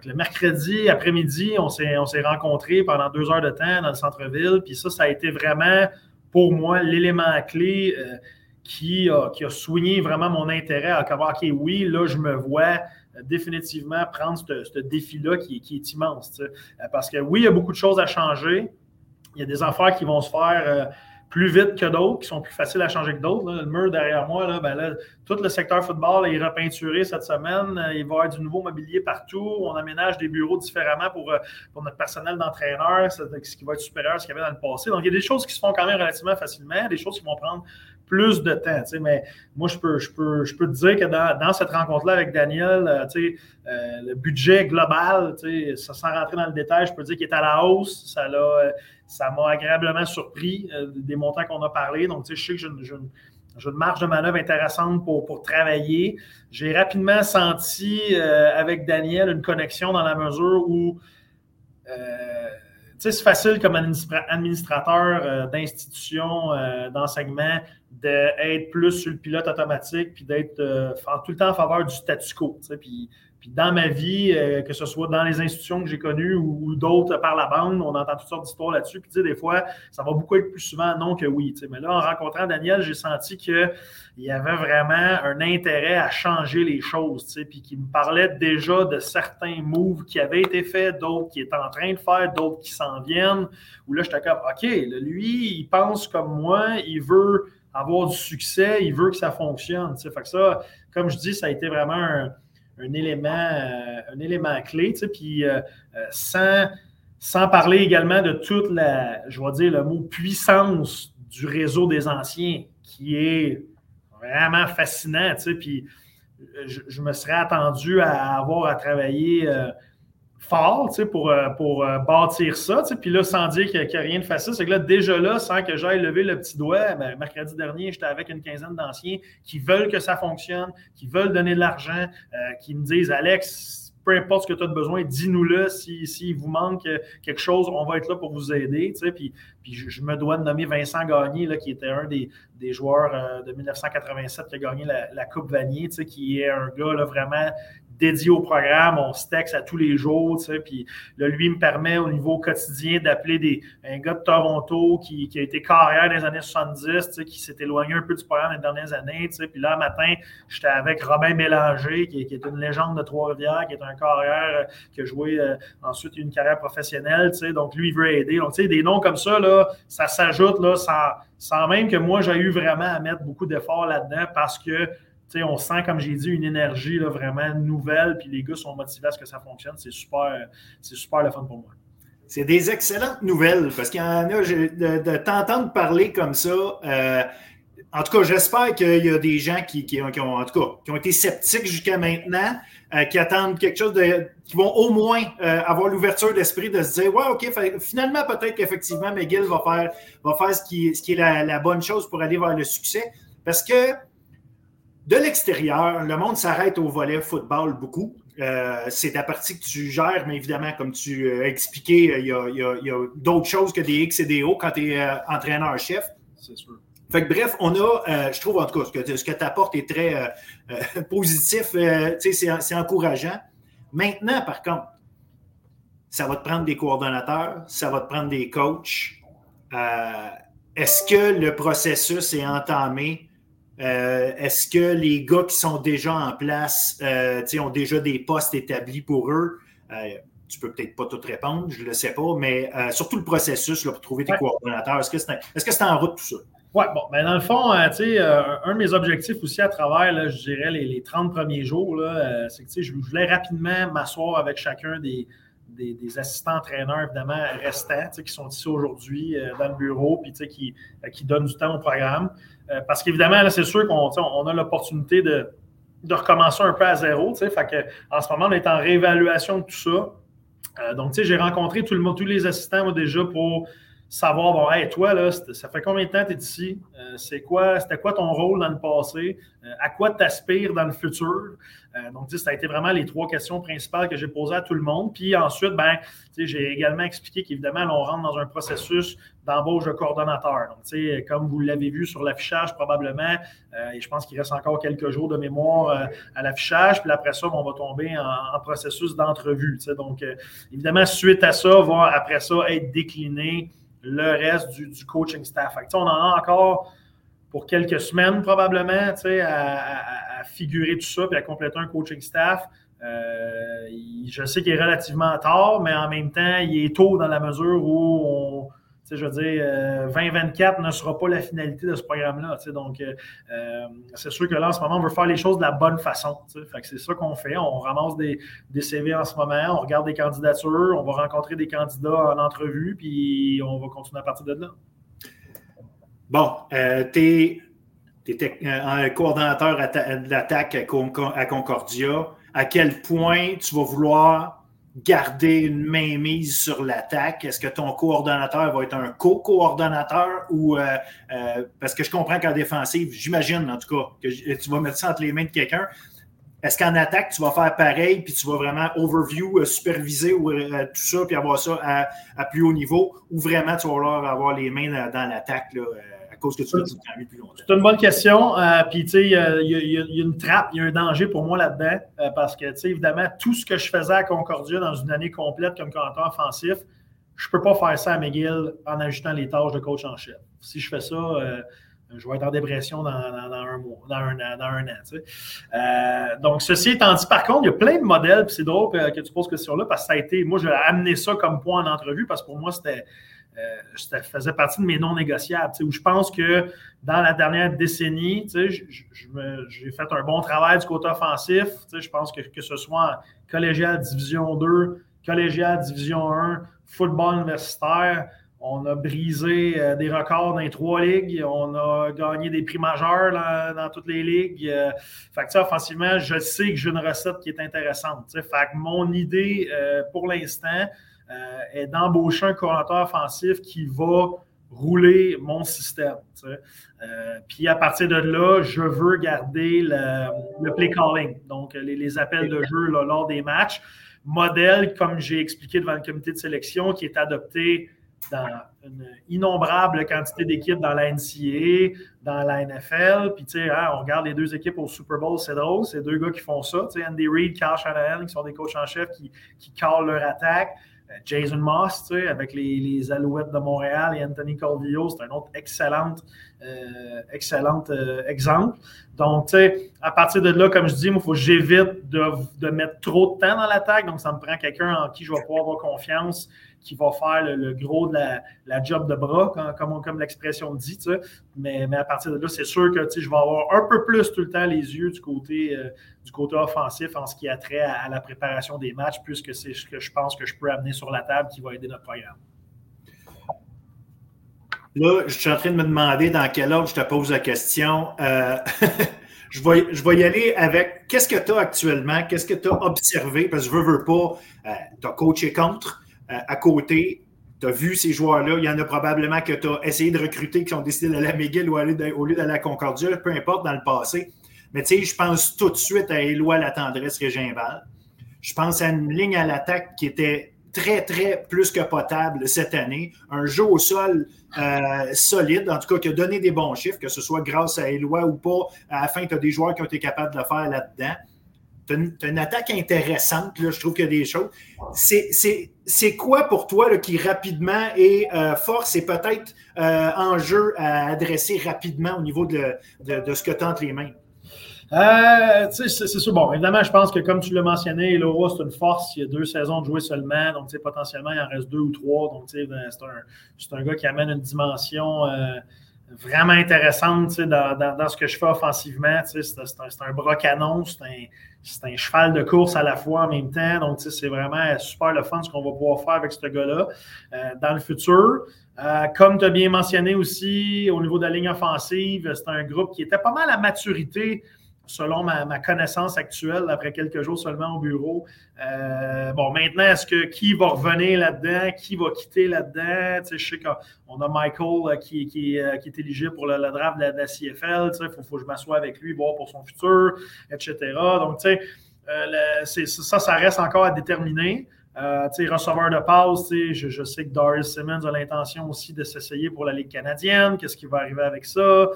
le mercredi après-midi, on s'est, rencontrés pendant deux heures de temps dans le centre-ville. Puis ça, ça a été vraiment pour moi l'élément clé qui, a, qui a soigné vraiment mon intérêt à savoir OK, oui, là, je me vois définitivement prendre ce, défi-là qui, qui, est immense. Parce que oui, il y a beaucoup de choses à changer y a des affaires qui vont se faire euh, plus vite que d'autres, qui sont plus faciles à changer que d'autres. Le mur derrière moi, ben tout le secteur football est repeinturé cette semaine. Il va y avoir du nouveau mobilier partout. On aménage des bureaux différemment pour, euh, pour notre personnel d'entraîneur, ce qui va être supérieur à ce qu'il y avait dans le passé. Donc, il y a des choses qui se font quand même relativement facilement, des choses qui vont prendre plus de temps. Mais moi, je peux, je, peux, je peux te dire que dans, cette rencontre-là avec Daniel, euh, euh, le budget global, sans rentrer dans le détail, je peux dire qu'il est à la hausse. Ça l'a, euh, ça m'a agréablement surpris des montants qu'on a parlé. Donc, je sais que j'ai une, une, marge de manœuvre intéressante pour, pour travailler. J'ai rapidement senti avec Daniel une connexion dans la mesure où c'est facile comme administrateur d'institution, d'enseignement, d'être plus sur le pilote automatique, puis d'être euh, tout le temps en faveur du statu quo. Puis, puis dans ma vie, euh, que ce soit dans les institutions que j'ai connues ou, d'autres par la bande, on entend toutes sortes d'histoires là-dessus. Puis des fois, ça va beaucoup être plus souvent non que oui. Mais là, en rencontrant Daniel, j'ai senti qu'il y avait vraiment un intérêt à changer les choses. Puis qu'il me parlait déjà de certains moves qui avaient été faits, d'autres qui étaient en train de faire, d'autres qui s'en viennent. Où là, j'étais comme, OK, lui, il pense comme moi, il veut avoir du succès, il veut que ça fonctionne. Fait que ça, comme je dis, ça a été vraiment un, élément, euh, un élément clé. Puis euh, euh, sans, sans parler également de toute la, je vais dire le mot puissance du réseau des anciens, qui est vraiment fascinant. Puis je, me serais attendu à avoir à travailler fort pour, euh, pour euh, bâtir ça. Puis là, sans dire qu'il n'y a, rien de facile, c'est que là, déjà là, sans que j'aille lever le petit doigt, ben, mercredi dernier, j'étais avec une quinzaine d'anciens qui veulent que ça fonctionne, qui veulent donner de l'argent, euh, qui me disent Alex, peu importe ce que tu as besoin, dis-nous-le. S'il si, vous manque quelque chose, on va être là pour vous aider. Puis, puis je, me dois de nommer Vincent Gagné, là, qui était un des, des joueurs de 1987 qui a gagné la, la Coupe Vanier, qui est un gars là, vraiment dédié au programme, on se texte à tous les jours, tu sais, puis là, lui me permet au niveau quotidien d'appeler des, un gars de Toronto qui, a été carrière dans les années 70, tu sais, qui s'est éloigné un peu du programme les dernières années, tu sais, puis là, matin, j'étais avec Robin Bélanger, qui, qui, est une légende de Trois-Rivières, qui est un carrière, euh, qui a joué euh, ensuite une carrière professionnelle, tu sais, donc lui, il veut aider. Donc, tu sais, des noms comme ça, là, ça s'ajoute, là, sans, sans même que moi, j'ai eu vraiment à mettre beaucoup d'efforts là-dedans parce que on sent, comme j'ai dit, une énergie là, vraiment nouvelle, puis les gars sont motivés à ce que ça fonctionne. C'est super, super le fun pour moi. C'est des excellentes nouvelles, parce qu'il y en a, de, t'entendre parler comme ça, euh, en tout cas, j'espère qu'il y a des gens qui, ont, en tout cas, qui ont été sceptiques jusqu'à maintenant, euh, qui attendent quelque chose de. qui vont au moins euh, avoir l'ouverture d'esprit de se dire Ouais, OK, finalement, peut-être qu'effectivement, McGill va faire, va faire ce, qui, ce qui est la, la, bonne chose pour aller vers le succès. Parce que de l'extérieur, le monde s'arrête au volet football beaucoup. Euh, c'est la partie que tu gères, mais évidemment, comme tu as expliqué, il y a, d'autres choses que des X et des O quand tu es euh, entraîneur-chef. C'est sûr. Fait que bref, on a, je trouve en tout cas, ce que, ce que tu apportes est très positif, c'est encourageant. Maintenant, par contre, ça va te prendre des coordonnateurs, ça va te prendre des coachs. Est-ce que le processus est entamé? Est-ce que les gars qui sont déjà en place ont déjà des postes établis pour eux? tu peux peut-être pas tout répondre, je ne le sais pas, mais euh, surtout le processus là, pour trouver des coordonnateurs. Est-ce que c'est est en route tout ça? Oui, bon, mais dans le fond, euh, euh, un de mes objectifs aussi à travers, là, je dirais, les, 30 premiers jours, c'est que je voulais rapidement m'asseoir avec chacun des, des, assistants entraîneurs, évidemment, restants, qui sont ici aujourd'hui dans le bureau, puis qui, qui donnent du temps au programme. Parce qu'évidemment, c'est sûr qu'on on a l'opportunité de, recommencer un peu à zéro. Que, en ce moment, on est en réévaluation de tout ça. Euh, donc, j'ai rencontré tout le tous les assistants déjà pour savoir, bon, hey, toi, là, ça fait combien de temps que tu es ici? Euh, c'est quoi, c'était quoi ton rôle dans le passé? Euh, à quoi tu aspires dans le futur? Euh, donc, ça a été vraiment les trois questions principales que j'ai posées à tout le monde. Puis ensuite, ben, j'ai également expliqué qu'évidemment, on rentre dans un processus d'embauche de coordonnateur. Donc, comme vous l'avez vu sur l'affichage, probablement, et je pense qu'il reste encore quelques jours de mémoire à l'affichage. Puis après ça, on va tomber en, processus d'entrevue. Donc, évidemment, suite à ça, va après ça être décliné le reste du, coaching staff. on en a encore pour quelques semaines probablement à, à, figurer tout ça et à compléter un coaching staff. Euh, je sais qu'il est relativement tard, mais en même temps, il est tôt dans la mesure où on, je veux dire, 2024 euh, ne sera pas la finalité de ce programme-là. Donc, euh, euh, c'est sûr que là, en ce moment, on veut faire les choses de la bonne façon. Fait que c'est ça qu'on fait. On ramasse des, CV en ce moment, on regarde des candidatures, on va rencontrer des candidats en entrevue, puis on va continuer à partir de là. Bon, tu es, un coordonnateur de l'attaque à Concordia. À quel point tu vas vouloir garder une mainmise sur l'attaque? Est-ce que ton coordonnateur va être un co-coordonnateur ou euh, euh, parce que je comprends qu'en défensive, j'imagine en tout cas que tu vas mettre ça entre les mains de quelqu'un. Est-ce qu'en attaque, tu vas faire pareil, puis tu vas vraiment overview, euh, superviser ou, tout ça, puis avoir ça à, plus haut niveau, ou vraiment tu vas avoir les mains dans, dans l'attaque? Cause que tu plus longtemps? C'est une bonne question. Euh, puis, tu sais, il y, a une trappe, il y a un danger pour moi là-dedans. Euh, parce que, tu sais, évidemment, tout ce que je faisais à Concordia dans une année complète comme commentateur offensif, je ne peux pas faire ça à McGill en ajoutant les tâches de coach en chef. Si je fais ça, euh, je vais être en dépression dans, un mois, dans un an, dans un an. donc, ceci étant dit, par contre, il y a plein de modèles, puis c'est drôle que, tu poses cette question-là, parce que ça a été, moi, j'ai amené ça comme point en entrevue, parce que pour moi, c'était euh, ça faisait partie de mes non négociables. Où je pense que dans la dernière décennie, j'ai fait un bon travail du côté offensif. Je pense que que ce soit collégial Division 2, collégial Division 1, football universitaire, on a brisé euh, des records dans les trois ligues. On a gagné des prix majeurs dans, toutes les ligues. Euh, offensivement, je sais que j'ai une recette qui est intéressante. Fait que mon idée, pour l'instant, euh, est d'embaucher un coordinateur offensif qui va rouler mon système. Euh, puis à partir de là, je veux garder le, play calling, donc les, appels de jeu lors des matchs. Modèle, comme j'ai expliqué devant le comité de sélection, qui est adopté dans une innombrable quantité d'équipes dans la NCAA, dans la NFL. Puis, tu sais, hein, on regarde les deux équipes au Super Bowl, c'est drôle, c'est deux gars qui font ça. Andy Reid, Carl Shanahan, qui sont des coachs en chef qui, qui calent leur attaque. Euh, Jason Moss, avec les, Alouettes de Montréal et Anthony Calvillo, c'est un autre excellent, euh, euh, exemple. Donc, à partir de là, comme je dis, il faut que j'évite de, mettre trop de temps dans l'attaque. Donc, ça me prend quelqu'un en qui je vais pouvoir avoir confiance, qui va faire le, gros de la, job de bras, comme, l'expression dit. Mais, à partir de là, c'est sûr que je vais avoir un peu plus tout le temps les yeux du côté, euh, du côté offensif en ce qui a trait à, la préparation des matchs, puisque c'est ce que je pense que je peux amener sur la table qui va aider notre programme. Là, je suis en train de me demander dans quel ordre je te pose la question. Euh, je, vais, y aller avec qu'est-ce que tu as actuellement, qu'est-ce que tu as observé, parce que je veux, veux pas, euh, tu as coaché contre, à côté, tu as vu ces joueurs-là. Il y en a probablement que tu as essayé de recruter qui ont décidé d'aller à McGill ou au lieu d'aller à Concordia, peu importe dans le passé. Mais tu sais, je pense tout de suite à Éloi La Tendresse Régimval. Je pense à une ligne à l'attaque qui était très, très plus que potable cette année. Un jeu au sol euh, solide, en tout cas qui a donné des bons chiffres, que ce soit grâce à Eloi ou pas. À la fin, tu as des joueurs qui ont été capables de le faire là-dedans. Tu as, une attaque intéressante, là, je trouve qu'il y a des choses. C'est quoi pour toi là, qui rapidement est euh, force et peut-être euh, enjeu à adresser rapidement au niveau de, de, ce que tu les mains? Euh, c'est sûr. Bon, évidemment, je pense que comme tu l'as mentionné, Elora, c'est une force. Il y a deux saisons de jouer seulement. Donc, potentiellement, il en reste deux ou trois. Donc, ben, c'est un, un, gars qui amène une dimension vraiment intéressante dans, dans, dans, ce que je fais offensivement. C'est un, un, bras c'est un, un, cheval de course à la fois en même temps. Donc, c'est vraiment super le fun ce qu'on va pouvoir faire avec ce gars-là euh, dans le futur. Euh, comme tu as bien mentionné aussi, au niveau de la ligne offensive, c'est un groupe qui était pas mal à maturité selon ma, connaissance actuelle, après quelques jours seulement au bureau. Euh, bon, maintenant, est-ce que qui va revenir là-dedans? Qui va quitter là-dedans? Tu sais, je sais qu'on a Michael euh, euh, qui, est éligible pour le, draft de la, CFL. Tu sais, il faut, faut, que je m'assoie avec lui, voir pour son futur, etc. Donc, tu sais, ça, ça reste encore à déterminer. Euh, receveur de passe, je, je, sais que Darius Simmons a l'intention aussi de s'essayer pour la Ligue canadienne. Qu'est-ce qui va arriver avec ça?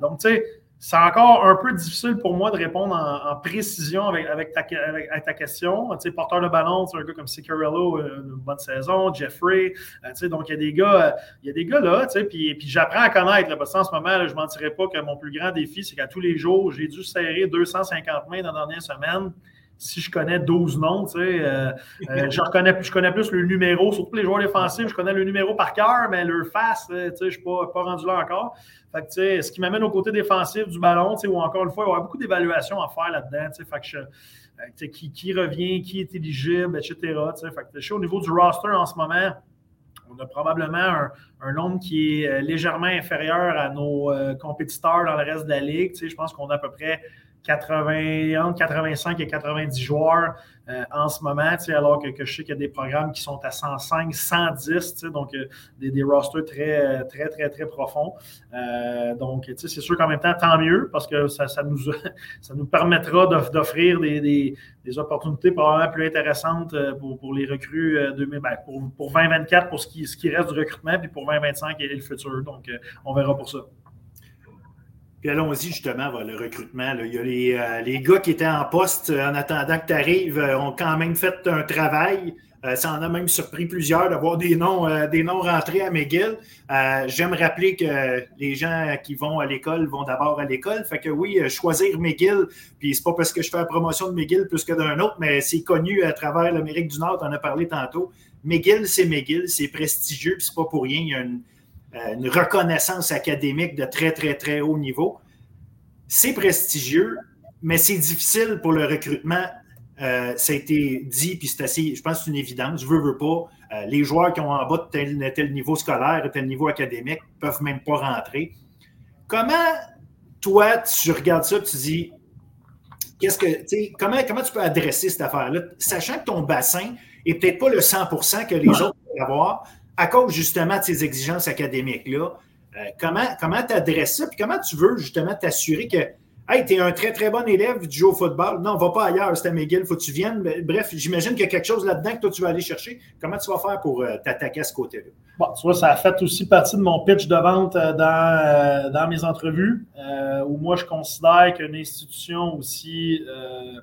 donc, tu sais, c'est encore un peu difficile pour moi de répondre en, précision avec, ta, ta, question. Tu sais, porteur de ballon, un gars comme Sicarello, euh, une bonne saison, Jeffrey. Euh, tu sais, donc, il y a des gars, euh, il y a des gars là, tu sais, puis, j'apprends à connaître. Là, ce moment, je ne mentirais pas que mon plus grand défi, c'est qu'à tous les jours, j'ai dû serrer 250 mains dans la dernière semaine si je connais 12 noms, tu sais, je, reconnais, je connais plus le numéro, surtout les joueurs défensifs, je connais le numéro par cœur, mais leur face, tu sais, je ne suis pas, pas, rendu là encore ce qui m'amène au côté défensif du ballon, où encore une fois, il y aura beaucoup d'évaluations à faire là-dedans. Euh, qui, revient, qui est éligible, etc. Fait au niveau du roster en ce moment, on a probablement un, nombre qui est euh, légèrement inférieur à nos euh, compétiteurs dans le reste de la ligue. je pense qu'on a à peu près 80, entre 85 et 90 joueurs euh, en ce moment, alors que, je sais qu'il y a des programmes qui sont à 105, 110, donc euh, des, rosters très, très, très, très profonds. Euh, donc, c'est sûr qu'en même temps, tant mieux, parce que ça, nous, ça nous permettra d'offrir des, opportunités probablement plus intéressantes pour, les recrues ben, pour, pour 2024, pour ce qui, ce qui reste du recrutement, puis pour 2025 et le futur. Donc, on verra pour ça allons-y justement le recrutement. Il y a les, euh, les, gars qui étaient en poste euh, en attendant que tu arrives euh, ont quand même fait un travail. ça en a même surpris plusieurs d'avoir des noms, des noms rentrés à McGill. J'aime rappeler que les gens qui vont à l'école vont d'abord à l'école. Fait que oui, choisir McGill, puis c'est pas parce que je fais la promotion de McGill plus que d'un autre, mais c'est connu à travers l'Amérique du Nord, on en a parlé tantôt. McGill, c'est McGill, c'est prestigieux, puis c'est pas pour rien. Il y a une, une reconnaissance académique de très, très, très haut niveau. C'est prestigieux, mais c'est difficile pour le recrutement. Euh, ça a été dit, puis c'est assez, je pense que c'est une évidence, je veux, veux pas. Euh, les joueurs qui ont en bas de tel, tel niveau scolaire, tel niveau académique, ne peuvent même pas rentrer. Comment, toi, tu regardes ça et tu dis, qu'est-ce que, comment, comment tu peux adresser cette affaire-là, sachant que ton bassin n'est peut-être pas le 100% que les autres peuvent avoir, à cause justement de ces exigences académiques-là, euh, comment comment tu adresses ça? Puis comment tu veux justement t'assurer que Hey, tu es un très, très bon élève du jeu au football. Non, va pas ailleurs, c'est à McGill, faut que tu viennes. Bref, j'imagine qu'il y a quelque chose là-dedans que toi, tu vas aller chercher. Comment tu vas faire pour euh, t'attaquer à ce côté-là? Bon, tu vois, ça a fait aussi partie de mon pitch de vente euh, dans, dans mes entrevues, où moi, je considère qu'une institution aussi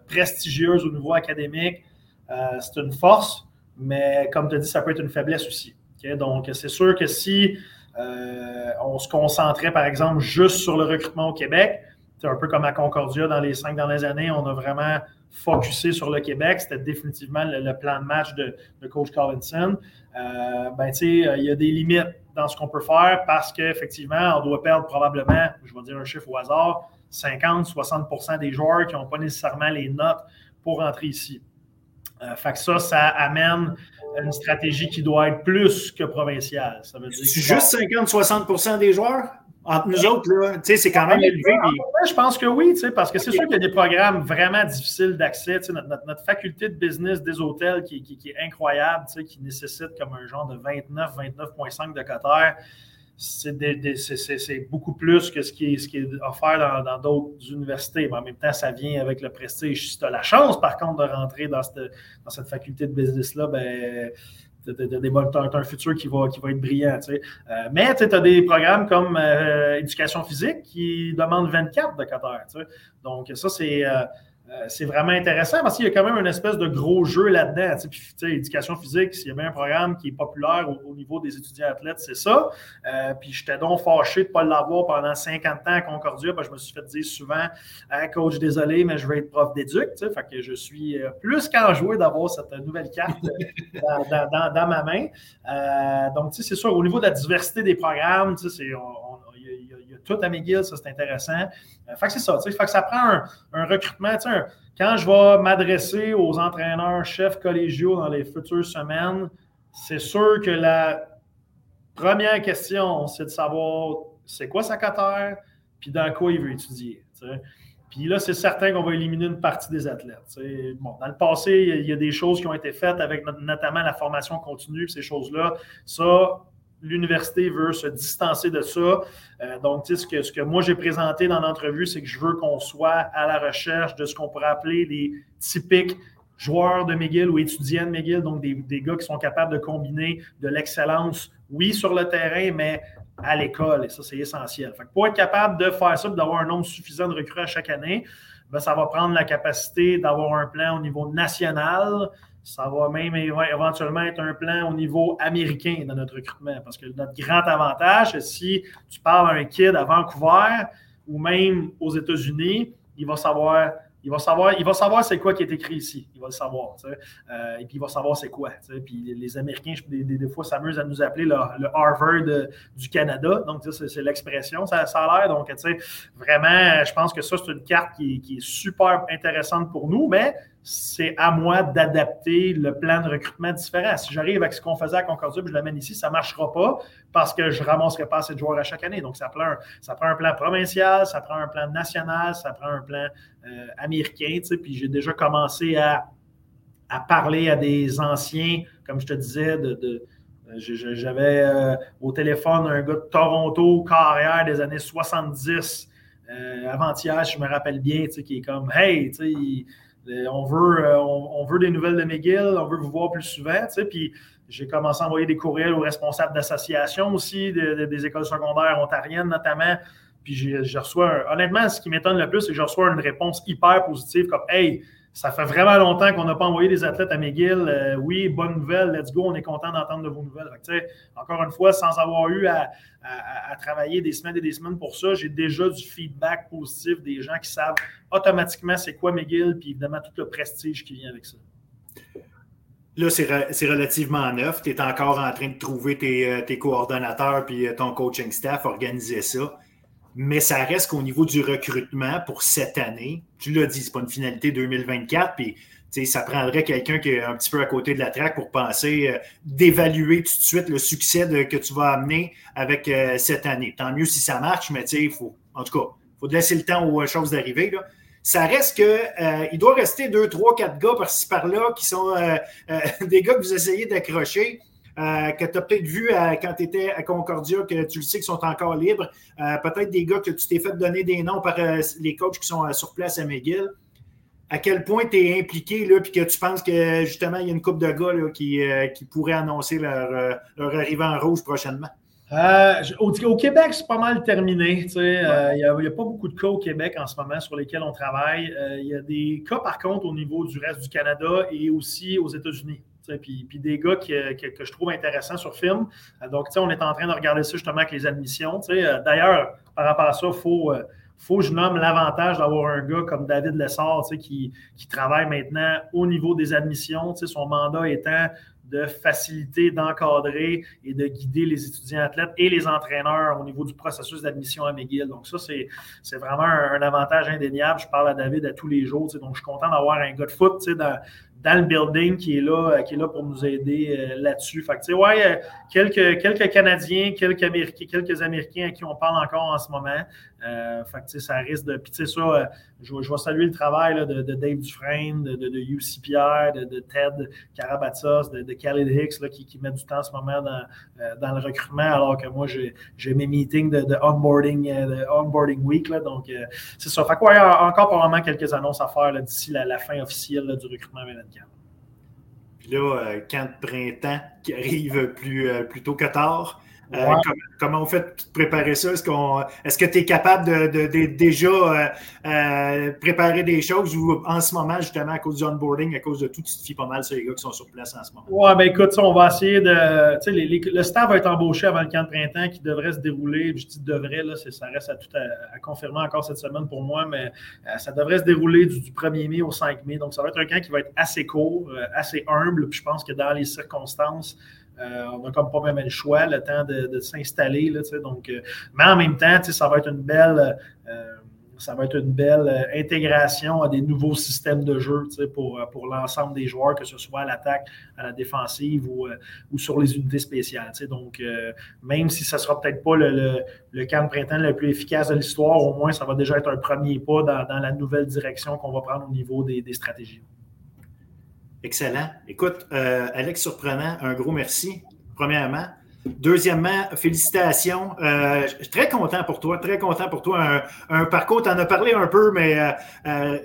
prestigieuse au niveau académique, c'est une force, mais comme tu as dit, ça peut être une faiblesse aussi. Donc, c'est sûr que si euh, on se concentrait, par exemple, juste sur le recrutement au Québec, c'est un peu comme à Concordia dans les cinq dernières années, on a vraiment focusé sur le Québec. C'était définitivement le, plan de match de, Coach Collinson. Euh, ben, il y a des limites dans ce qu'on peut faire parce qu'effectivement, on doit perdre probablement, je vais dire un chiffre au hasard, 50-60% des joueurs qui n'ont pas nécessairement les notes pour rentrer ici. Euh, fait que ça, ça amène une stratégie qui doit être plus que provinciale. Ça veut dire juste 50-60 des joueurs? Entre nous autres, là, c'est quand même élevé. Je pense que oui, parce que c'est sûr qu'il y a des programmes vraiment difficiles d'accès. Notre, notre, faculté de business des hôtels qui, qui, qui est incroyable, qui nécessite comme un genre de 29, 29,5 de cotère. C'est beaucoup plus que ce qui est, offert dans d'autres universités. Mais en même temps, ça vient avec le prestige. Si tu as la chance, par contre, de rentrer dans cette, dans cette faculté de business-là, ben, tu un futur qui va, qui va être brillant. Euh, mais tu as des programmes comme euh, éducation physique qui demandent 24 de 4 heures. Tu sais. Donc, ça, c'est. Euh, euh, c'est vraiment intéressant parce qu'il y a quand même une espèce de gros jeu là-dedans. Éducation physique, s'il y a bien un programme qui est populaire au, niveau des étudiants athlètes, c'est ça. Euh, puis j'étais donc fâché de ne pas l'avoir pendant 50 ans à Concordia. Je me suis fait dire souvent ah, Coach, désolé, mais je vais être prof d'éduc. Fait que je suis euh, plus qu'enjoué d'avoir cette nouvelle carte dans, ma main. donc, c'est sûr, au niveau de la diversité des programmes, y, a tout à McGill, ça c'est intéressant. Euh, fait que c'est ça, fait que ça prend un, recrutement. quand je vais m'adresser aux entraîneurs, chefs collégiaux dans les futures semaines, c'est sûr que la première question, c'est de savoir c'est quoi sa cotère, puis dans quoi il veut étudier. Puis là, c'est certain qu'on va éliminer une partie des athlètes. Bon, dans le passé, il y, a des choses qui ont été faites avec notamment la formation continue, ces choses-là. Ça, l'université veut se distancer de ça. Euh, donc, ce que, ce que moi j'ai présenté dans l'entrevue, c'est que je veux qu'on soit à la recherche de ce qu'on pourrait appeler les typiques joueurs de McGill ou étudiants de McGill, donc des, des gars qui sont capables de combiner de l'excellence, oui, sur le terrain, mais à l'école, et ça, c'est essentiel. Pour être capable de faire ça, d'avoir un nombre suffisant de recrues à chaque année, ben, ça va prendre la capacité d'avoir un plan au niveau national, ça va même éventuellement être un plan au niveau américain dans notre recrutement. Parce que notre grand avantage, si tu parles à un kid à Vancouver ou même aux États-Unis, il va savoir il va savoir, il va savoir c'est quoi qui est écrit ici. Il va le savoir. Euh, et puis il va savoir c'est quoi. Puis les, Américains, des, fois, s'amusent à nous appeler le, Harvard du Canada. Donc, c'est l'expression, ça, a l'air. Donc, vraiment, je pense que ça, c'est une carte qui, est super intéressante pour nous, mais c'est à moi d'adapter le plan de recrutement différent. Si j'arrive avec ce qu'on faisait à Concordia et je l'amène ici, ça ne marchera pas parce que je ne ramasserai pas assez de joueurs à chaque année. Donc, ça prend, un, ça prend un plan provincial, ça prend un plan national, ça prend un plan euh, américain. Puis j'ai déjà commencé à, à, parler à des anciens, comme je te disais, de, j'avais euh, au téléphone un gars de Toronto, carrière des années 70, euh, avant-hier, je me rappelle bien, qui est comme Hey, tu sais, euh, on veut, euh, on, veut des nouvelles de McGill, on veut vous voir plus souvent. Tu sais, puis j'ai commencé à envoyer des courriels aux responsables d'associations aussi, des écoles secondaires ontariennes notamment. Puis je reçois, honnêtement, ce qui m'étonne le plus, c'est que je reçois une réponse hyper positive comme Hey, ça fait vraiment longtemps qu'on n'a pas envoyé des athlètes à McGill. Euh, oui, bonne nouvelle, let's go, on est content d'entendre de vos nouvelles. encore une fois, sans avoir eu à, travailler des semaines et des semaines pour ça, j'ai déjà du feedback positif des gens qui savent automatiquement c'est quoi McGill, puis évidemment tout le prestige qui vient avec ça. Là, c'est relativement neuf. Tu es encore en train de trouver tes, euh, tes coordonnateurs puis euh, ton coaching staff, organiser ça mais ça reste qu'au niveau du recrutement pour cette année, tu l'as dit, ce n'est pas une finalité 2024, puis ça prendrait quelqu'un qui est un petit peu à côté de la traque pour penser euh, d'évaluer tout de suite le succès que tu vas amener avec euh, cette année. Tant mieux si ça marche, mais il faut, en tout cas, il faut laisser le temps aux choses d'arriver. Ça reste que euh, il doit rester deux, trois, quatre gars par-ci par-là qui sont des gars que vous essayez d'accrocher. Euh, que tu as peut-être vu euh, quand tu étais à Concordia, que tu le sais qu'ils sont encore libres. Euh, peut-être des gars que tu t'es fait donner des noms par les coachs qui sont sur place à McGill. À quel point tu es impliqué, là, puis que tu penses que justement, il y a une couple de gars qui, qui pourraient annoncer leur, arrivée en rouge prochainement? au, Québec, c'est pas mal terminé. Il n'y a, pas beaucoup de cas au Québec en ce moment sur lesquels on travaille. Il y a des cas, par contre, au niveau du reste du Canada et aussi aux États-Unis. Puis, puis, des gars que, je trouve intéressants sur film. Euh, donc, on est en train de regarder ça justement avec les admissions. Euh, d'ailleurs, par rapport à ça, il faut, euh, faut que je nomme l'avantage d'avoir un gars comme David Lessard qui, qui travaille maintenant au niveau des admissions, son mandat étant de faciliter, d'encadrer et de guider les étudiants athlètes et les entraîneurs au niveau du processus d'admission à McGill. Donc, ça, c'est vraiment un, avantage indéniable. Je parle à David à tous les jours. Donc, je suis content d'avoir un gars de foot dans, dans le building qui est là, qui est là pour nous aider là-dessus. Fait que, ouais, quelques, quelques Canadiens, quelques Américains, quelques Américains à qui on parle encore en ce moment. Euh, fait ça risque de. Puis, ça, euh, je, vais saluer le travail de, Dave Dufresne, de, de, de UC Pierre, de, Ted Karabatsas, de, Khalid Hicks qui, qui met du temps en ce moment dans, euh, dans le recrutement, alors que moi, j'ai mes meetings de, onboarding, de onboarding week. Là, donc, c'est ça. Fait quoi, a encore probablement quelques annonces à faire d'ici la, fin officielle du recrutement 2024. Puis là, quand de printemps arrive plus, plus tôt que tard, euh, comment, on fait pour préparer ça? Est-ce, que tu es capable de, déjà euh, euh, préparer des choses ou en ce moment, justement, à cause du onboarding, à cause de tout, tu te fies pas mal sur les gars qui sont sur place en ce moment? Oui, ben écoute, on va essayer de. le staff va être embauché avant le camp de printemps qui devrait se dérouler. Je dis devrait, là, ça reste à tout à, confirmer encore cette semaine pour moi, mais ça devrait se dérouler du, 1er mai au 5 mai. Donc, ça va être un camp qui va être assez court, assez humble. Puis je pense que dans les circonstances, euh, on n'a comme pas même le choix, le temps de, s'installer. Donc, euh, mais en même temps, ça va être une belle, euh, ça va être une belle intégration à des nouveaux systèmes de jeu pour, pour l'ensemble des joueurs, que ce soit à l'attaque, à la défensive ou, ou sur les unités spéciales. Donc, même si ça ne sera peut-être pas le, le, camp de printemps le plus efficace de l'histoire, au moins, ça va déjà être un premier pas dans, la nouvelle direction qu'on va prendre au niveau des stratégies. Excellent. Écoute, euh, Alex Surprenant, un gros merci, premièrement. Deuxièmement, félicitations. Euh, très content pour toi, très content pour toi. Un, parcours, tu en as parlé un peu, mais euh,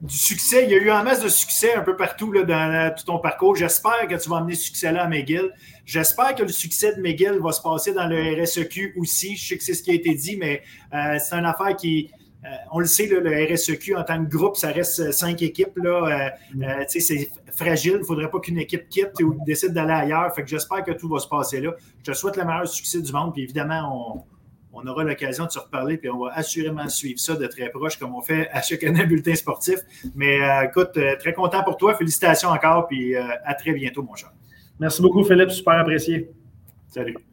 du succès, il y a eu un masse de succès un peu partout là, dans tout ton parcours. J'espère que tu vas amener ce succès-là à McGill. J'espère que le succès de McGill va se passer dans le RSEQ aussi. Je sais que c'est ce qui a été dit, mais c'est une affaire qui, euh, on le sait, le RSEQ en tant que groupe, ça reste euh, cinq équipes. Là, euh, c'est fragile. Il ne faudrait pas qu'une équipe quitte ou décide d'aller ailleurs. Fait que j'espère que tout va se passer là. Je te souhaite le meilleur succès du monde. Puis évidemment, on, aura l'occasion de se reparler. Puis on va assurément suivre ça de très proche, comme on fait à chaque année bulletin sportif. Mais écoute, très content pour toi. Félicitations encore. Puis à très bientôt, mon cher. Merci beaucoup, Philippe. Super apprécié. Salut.